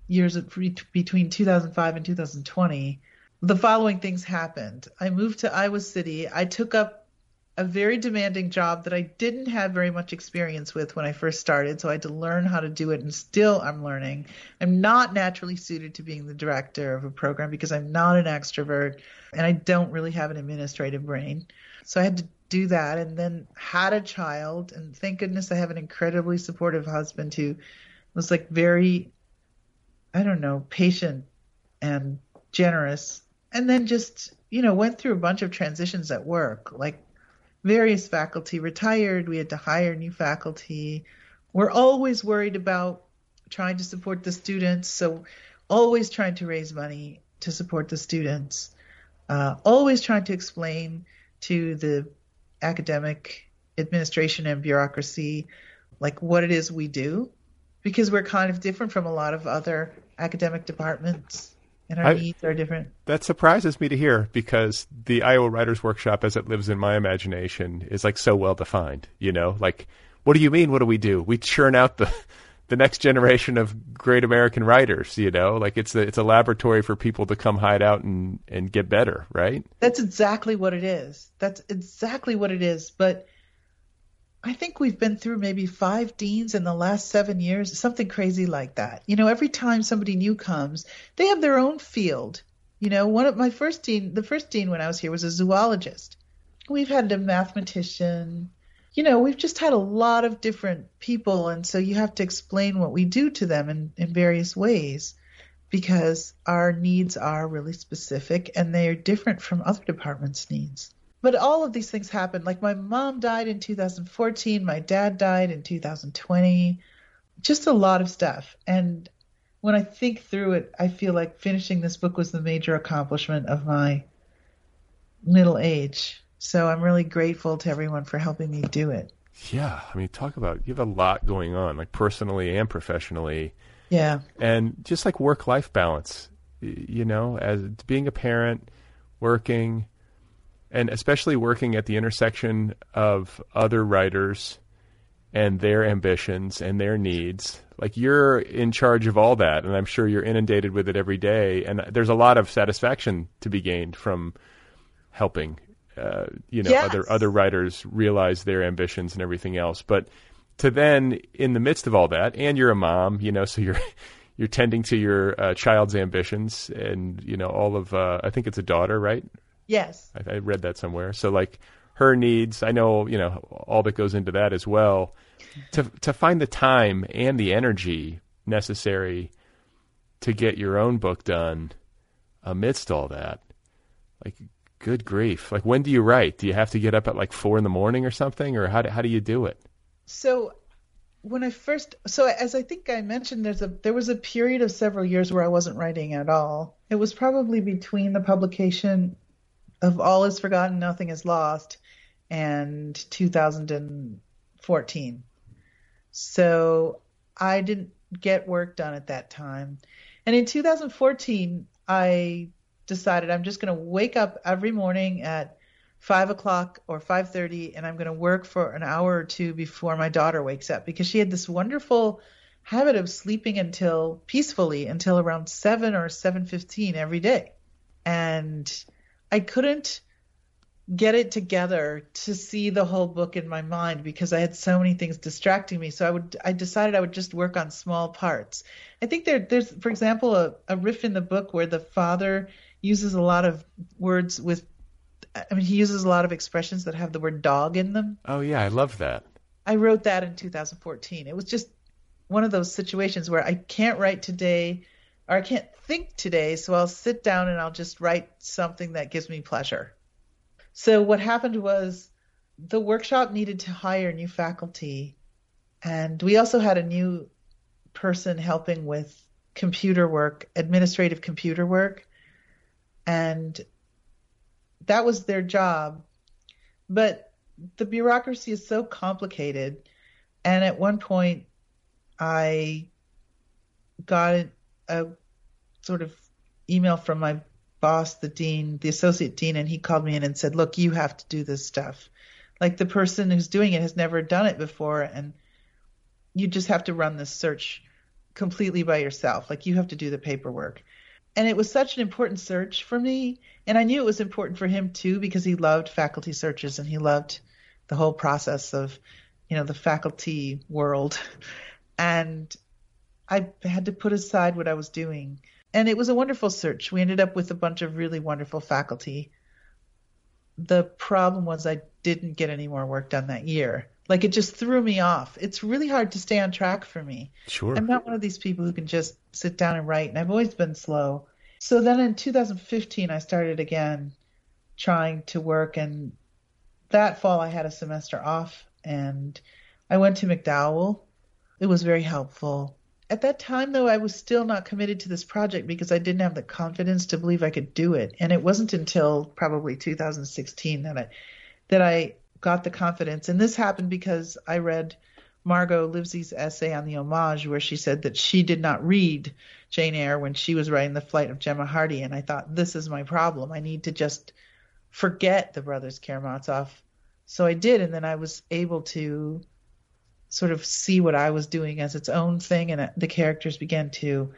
years between 2005 and 2020, the following things happened. I moved to Iowa City. I took up a very demanding job that I didn't have very much experience with when I first started, so I had to learn how to do it, and still I'm learning. I'm not naturally suited to being the director of a program because I'm not an extrovert and I don't really have an administrative brain. So I had to do that and then had a child, and thank goodness I have an incredibly supportive husband who was like very, I don't know, patient and generous. And then just, you know, went through a bunch of transitions at work, like various faculty retired. We had to hire new faculty. We're always worried about trying to support the students, so always trying to raise money to support the students. Uh, always trying to explain to the academic administration and bureaucracy like what it is we do because we're kind of different from a lot of other academic departments and our I, needs are different. That surprises me to hear because the Iowa Writers Workshop, as it lives in my imagination, is like so well defined. You know, like what do you mean? What do we do? We churn out the the next generation of great American writers. You know, like it's a, it's a laboratory for people to come hide out and and get better, right? That's exactly what it is. That's exactly what it is. But I think we've been through maybe five deans in the last seven years, something crazy like that. You know, every time somebody new comes, they have their own field. You know, one of my first dean, the first dean when I was here was a zoologist. We've had a mathematician. You know, we've just had a lot of different people, and so you have to explain what we do to them in, in various ways because our needs are really specific and they are different from other departments' needs but all of these things happen. Like my mom died in 2014, my dad died in 2020, just a lot of stuff. And when I think through it, I feel like finishing this book was the major accomplishment of my middle age. So I'm really grateful to everyone for helping me do it. Yeah, I mean, talk about you have a lot going on, like personally and professionally. Yeah. And just like work life balance, you know, as being a parent, working, and especially working at the intersection of other writers and their ambitions and their needs. Like you're in charge of all that, and I'm sure you're inundated with it every day. And there's a lot of satisfaction to be gained from helping, uh, you know, yes. other other writers realize their ambitions and everything else. But to then, in the midst of all that, and you're a mom, you know, so you're you're tending to your uh, child's ambitions and you know all of. Uh, I think it's a daughter, right? Yes. I, I read that somewhere. So like her needs, I know, you know, all that goes into that as well. To to find the time and the energy necessary to get your own book done amidst all that. Like good grief. Like when do you write? Do you have to get up at like 4 in the morning or something or how do, how do you do it? So when I first, so as I think I mentioned, there's a there was a period of several years where I wasn't writing at all. It was probably between the publication of All Is Forgotten, Nothing Is Lost, and 2014. So I didn't get work done at that time. And in 2014, I decided I'm just going to wake up every morning at five o'clock or 5:30, and I'm going to work for an hour or two before my daughter wakes up because she had this wonderful habit of sleeping until peacefully until around seven or 7:15 every day, and I couldn't get it together to see the whole book in my mind because I had so many things distracting me. So I would I decided I would just work on small parts. I think there there's for example a, a riff in the book where the father uses a lot of words with I mean he uses a lot of expressions that have the word dog in them. Oh yeah, I love that. I wrote that in 2014. It was just one of those situations where I can't write today or I can't think today, so I'll sit down and I'll just write something that gives me pleasure. So what happened was the workshop needed to hire new faculty, and we also had a new person helping with computer work, administrative computer work, and that was their job. But the bureaucracy is so complicated, and at one point I got a sort of email from my boss, the dean, the associate dean, and he called me in and said, "Look, you have to do this stuff. Like the person who's doing it has never done it before, and you just have to run this search completely by yourself. Like you have to do the paperwork. And it was such an important search for me. And I knew it was important for him too because he loved faculty searches and he loved the whole process of, you know, the faculty world. And I had to put aside what I was doing. And it was a wonderful search. We ended up with a bunch of really wonderful faculty. The problem was I didn't get any more work done that year. Like it just threw me off. It's really hard to stay on track for me. Sure. I'm not one of these people who can just sit down and write, and I've always been slow. So then in 2015, I started again trying to work, and that fall I had a semester off, and I went to MacDowell. It was very helpful. At that time, though, I was still not committed to this project because I didn't have the confidence to believe I could do it. And it wasn't until probably 2016 that I that I got the confidence. And this happened because I read Margot Livesey's essay on the homage, where she said that she did not read Jane Eyre when she was writing The Flight of Gemma Hardy. And I thought, this is my problem. I need to just forget the brothers Karamazov. So I did, and then I was able to sort of see what I was doing as its own thing, and the characters began to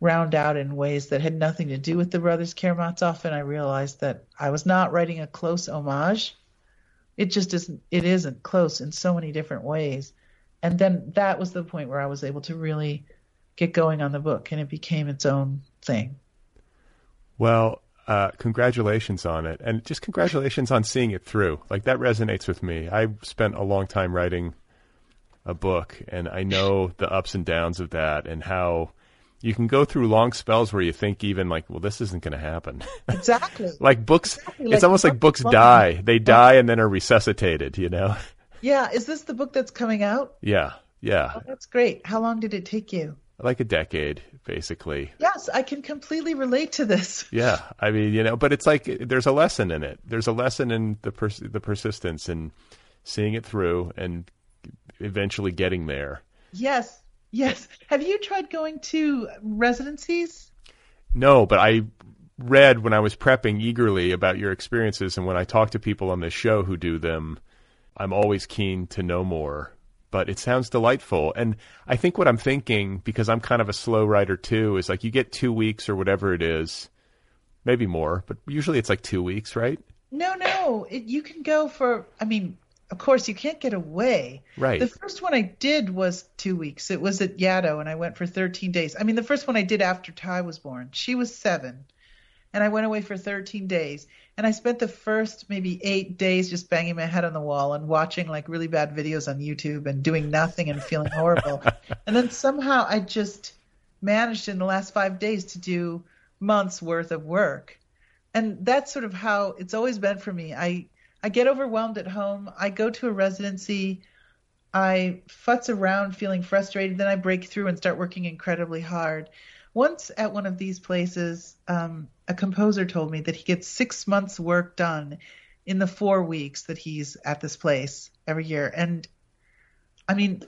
round out in ways that had nothing to do with the brothers Karamazov, and I realized that I was not writing a close homage it just isn't it isn't close in so many different ways. And then that was the point where i was able to really get going on the book and it became its own thing. Well uh, congratulations on it and just congratulations on seeing it through. Like that resonates with me. I spent a long time writing a book and i know the ups and downs of that and how you can go through long spells where you think even like, well, this isn't going to happen. Exactly. like books, exactly. it's like almost like books die. They die and then are resuscitated. You know. Yeah. Is this the book that's coming out? Yeah. Yeah. Oh, that's great. How long did it take you? Like a decade, basically. Yes, I can completely relate to this. Yeah, I mean, you know, but it's like there's a lesson in it. There's a lesson in the pers- the persistence and seeing it through and eventually getting there. Yes, Yes. Have you tried going to residencies? No, but I read when I was prepping eagerly about your experiences, and when I talk to people on this show who do them, I'm always keen to know more. But it sounds delightful. And I think what I'm thinking, because I'm kind of a slow writer too, is like you get two weeks or whatever it is, maybe more, but usually it's like two weeks, right? No, no. It, you can go for, I mean, of course, you can't get away. Right. The first one I did was two weeks. It was at Yaddo, and I went for 13 days. I mean, the first one I did after Ty was born. She was seven, and I went away for 13 days. And I spent the first maybe eight days just banging my head on the wall and watching like really bad videos on YouTube and doing nothing and feeling horrible. and then somehow I just managed in the last five days to do months worth of work. And that's sort of how it's always been for me. I I get overwhelmed at home. I go to a residency. I futz around feeling frustrated. Then I break through and start working incredibly hard. Once at one of these places, um, a composer told me that he gets six months' work done in the four weeks that he's at this place every year. And I mean,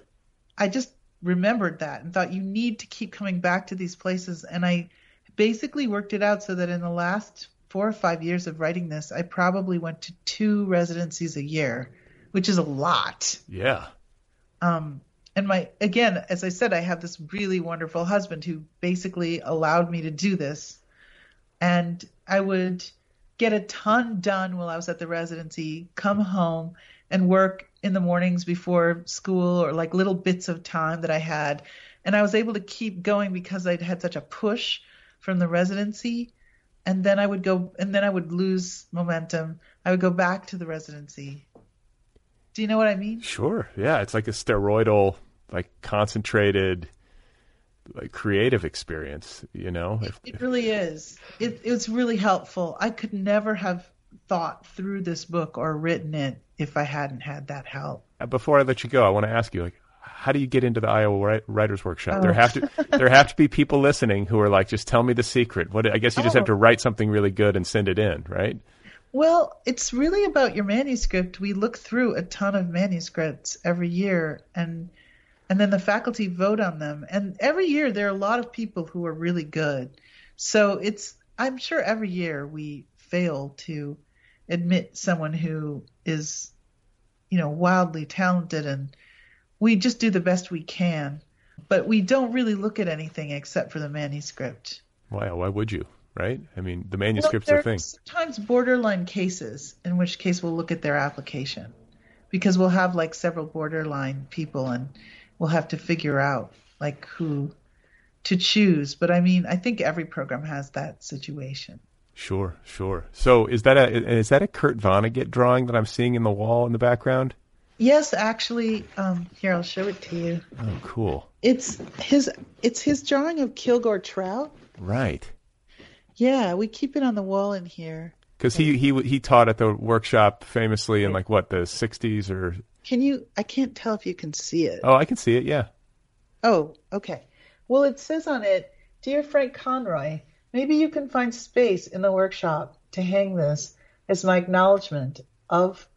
I just remembered that and thought you need to keep coming back to these places. And I basically worked it out so that in the last four or five years of writing this, I probably went to two residencies a year, which is a lot. Yeah. Um, and my again, as I said, I have this really wonderful husband who basically allowed me to do this, and I would get a ton done while I was at the residency, come home and work in the mornings before school or like little bits of time that I had. And I was able to keep going because I'd had such a push from the residency and then I would go, and then I would lose momentum. I would go back to the residency. Do you know what I mean? Sure. Yeah, it's like a steroidal, like concentrated, like creative experience. You know, it, it really is. It, it's really helpful. I could never have thought through this book or written it if I hadn't had that help. Before I let you go, I want to ask you, like, how do you get into the Iowa Writers Workshop? Oh. There have to there have to be people listening who are like, just tell me the secret. What I guess you just oh. have to oh. write something really good and send it in, right? Well, it's really about your manuscript. We look through a ton of manuscripts every year, and and then the faculty vote on them. And every year there are a lot of people who are really good. So it's I'm sure every year we fail to admit someone who is you know, wildly talented and we just do the best we can. But we don't really look at anything except for the manuscript. Why? Why would you? Right? I mean, the manuscript's well, the thing. Sometimes borderline cases, in which case we'll look at their application, because we'll have like several borderline people, and we'll have to figure out like who to choose. But I mean, I think every program has that situation. Sure, sure. So is that a is that a Kurt Vonnegut drawing that I'm seeing in the wall in the background? Yes, actually, um, here I'll show it to you. Oh, cool. It's his it's his drawing of Kilgore Trout. Right. Yeah, we keep it on the wall in here. Because he he he taught at the workshop famously in like what the '60s or. Can you? I can't tell if you can see it. Oh, I can see it. Yeah. Oh, okay. Well, it says on it, "Dear Frank Conroy, maybe you can find space in the workshop to hang this as my acknowledgement of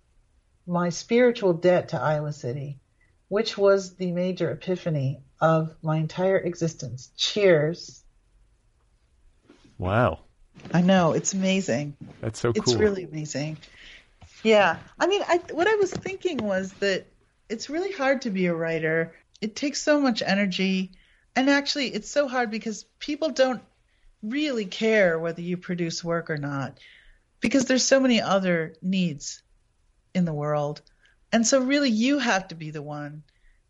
my spiritual debt to Iowa City, which was the major epiphany of my entire existence. Cheers. Wow. I know, it's amazing. That's so cool. It's really amazing. Yeah. I mean, I, what I was thinking was that it's really hard to be a writer. It takes so much energy. And actually, it's so hard because people don't really care whether you produce work or not because there's so many other needs in the world. And so, really, you have to be the one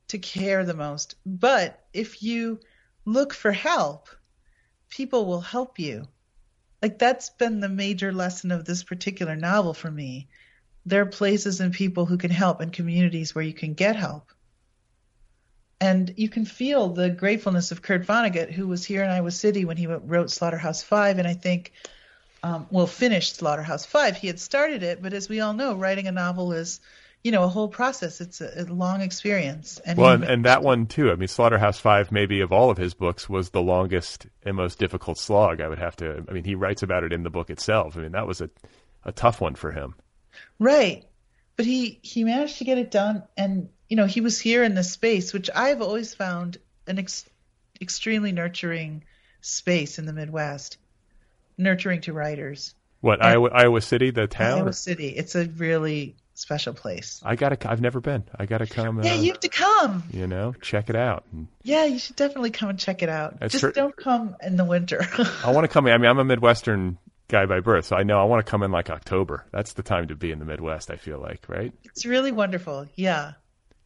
to care the most. But if you look for help, people will help you. Like, that's been the major lesson of this particular novel for me. There are places and people who can help and communities where you can get help. And you can feel the gratefulness of Kurt Vonnegut, who was here in Iowa City when he wrote Slaughterhouse Five. And I think um, well, finished Slaughterhouse Five. He had started it, but as we all know, writing a novel is, you know, a whole process. It's a, a long experience. And well, and, and, that one too. I mean, Slaughterhouse Five, maybe of all of his books, was the longest and most difficult slog. I would have to. I mean, he writes about it in the book itself. I mean, that was a a tough one for him. Right, but he he managed to get it done, and you know, he was here in this space, which I've always found an ex- extremely nurturing space in the Midwest nurturing to writers. What and Iowa Iowa City, the town? Iowa City. It's a really special place. I gotta. I've never been. I gotta come. Yeah, uh, you have to come. You know, check it out. Yeah, you should definitely come and check it out. Just don't come in the winter. I want to come. I mean, I'm a Midwestern guy by birth, so I know I want to come in like October. That's the time to be in the Midwest. I feel like, right? It's really wonderful. Yeah,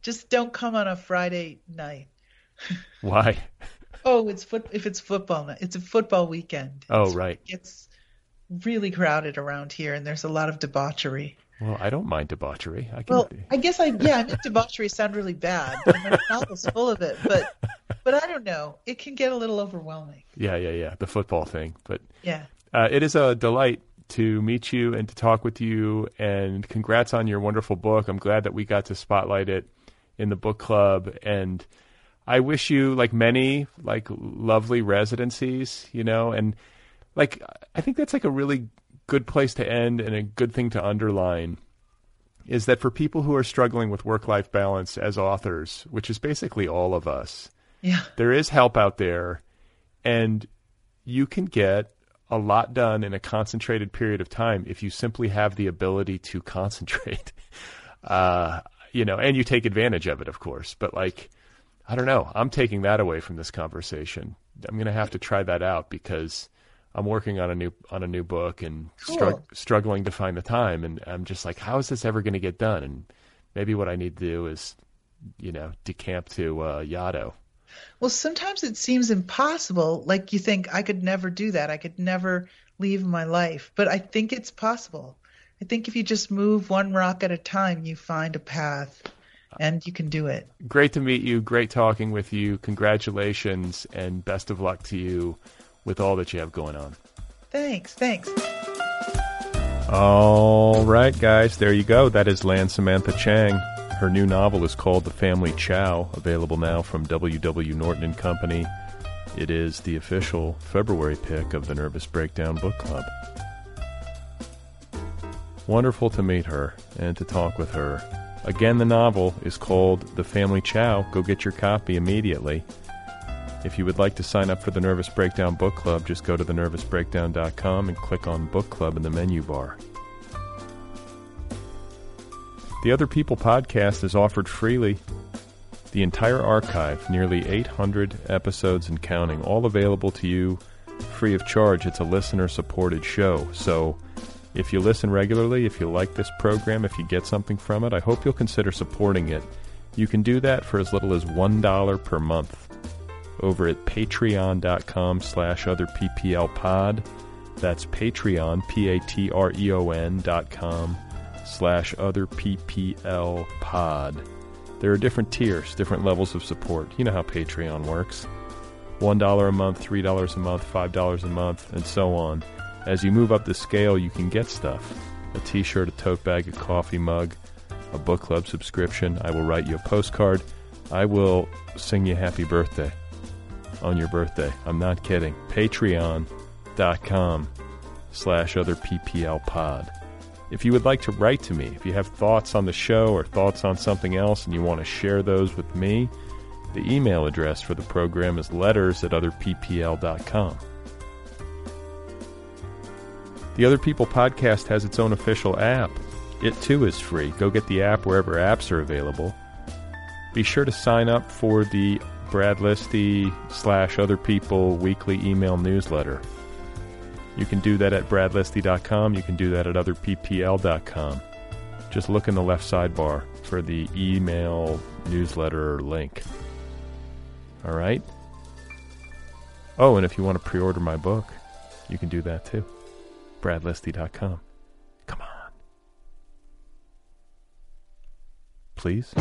just don't come on a Friday night. Why? Oh, it's foot. If it's football night, it's a football weekend. Oh, it's, right. It's really crowded around here, and there's a lot of debauchery. Well, I don't mind debauchery. I can... Well, I guess I yeah, I mean debauchery sound really bad, the novel's full of it. But but I don't know. It can get a little overwhelming. Yeah, yeah, yeah. The football thing, but yeah, uh, it is a delight to meet you and to talk with you. And congrats on your wonderful book. I'm glad that we got to spotlight it in the book club and I wish you like many like lovely residencies, you know, and like I think that's like a really good place to end and a good thing to underline is that for people who are struggling with work-life balance as authors, which is basically all of us. Yeah. There is help out there and you can get a lot done in a concentrated period of time if you simply have the ability to concentrate. Uh, you know, and you take advantage of it, of course. But like, I don't know. I'm taking that away from this conversation. I'm going to have to try that out because I'm working on a new on a new book and cool. struggling to find the time. And I'm just like, how is this ever going to get done? And maybe what I need to do is, you know, decamp to uh, Yaddo. Well, sometimes it seems impossible. Like you think I could never do that. I could never leave my life. But I think it's possible. I think if you just move one rock at a time, you find a path and you can do it. Great to meet you. Great talking with you. Congratulations and best of luck to you with all that you have going on. Thanks. Thanks. All right, guys. There you go. That is Lan Samantha Chang. Her new novel is called The Family Chao, available now from W.W. Norton and Company. It is the official February pick of the Nervous Breakdown Book Club. Wonderful to meet her and to talk with her Again, the novel is called The Family Chao. Go get your copy immediately. If you would like to sign up for the Nervous Breakdown Book Club, just go to thenervousbreakdown.com and click on Book Club in the menu bar. The Other People podcast is offered freely. The entire archive, nearly 800 episodes and counting, all available to you free of charge. It's a listener supported show. So if you listen regularly, if you like this program, if you get something from it, I hope you'll consider supporting it. You can do that for as little as $1 per month over at patreon.com slash otherpplpod. That's Patreon, P-A-T-R-E-O-N dot com slash otherpplpod. There are different tiers, different levels of support. You know how Patreon works. $1 a month, $3 a month, $5 a month, and so on. As you move up the scale, you can get stuff. A t-shirt, a tote bag, a coffee mug, a book club subscription. I will write you a postcard. I will sing you happy birthday on your birthday. I'm not kidding. Patreon.com slash other PPL pod. If you would like to write to me, if you have thoughts on the show or thoughts on something else and you want to share those with me, the email address for the program is letters at otherppl.com. The Other People podcast has its own official app. It too is free. Go get the app wherever apps are available. Be sure to sign up for the Brad Listi slash Other People weekly email newsletter. You can do that at bradlisti.com. You can do that at otherppl.com. Just look in the left sidebar for the email newsletter link. All right? Oh, and if you want to pre order my book, you can do that too. bradlisti.com. Come on. Please?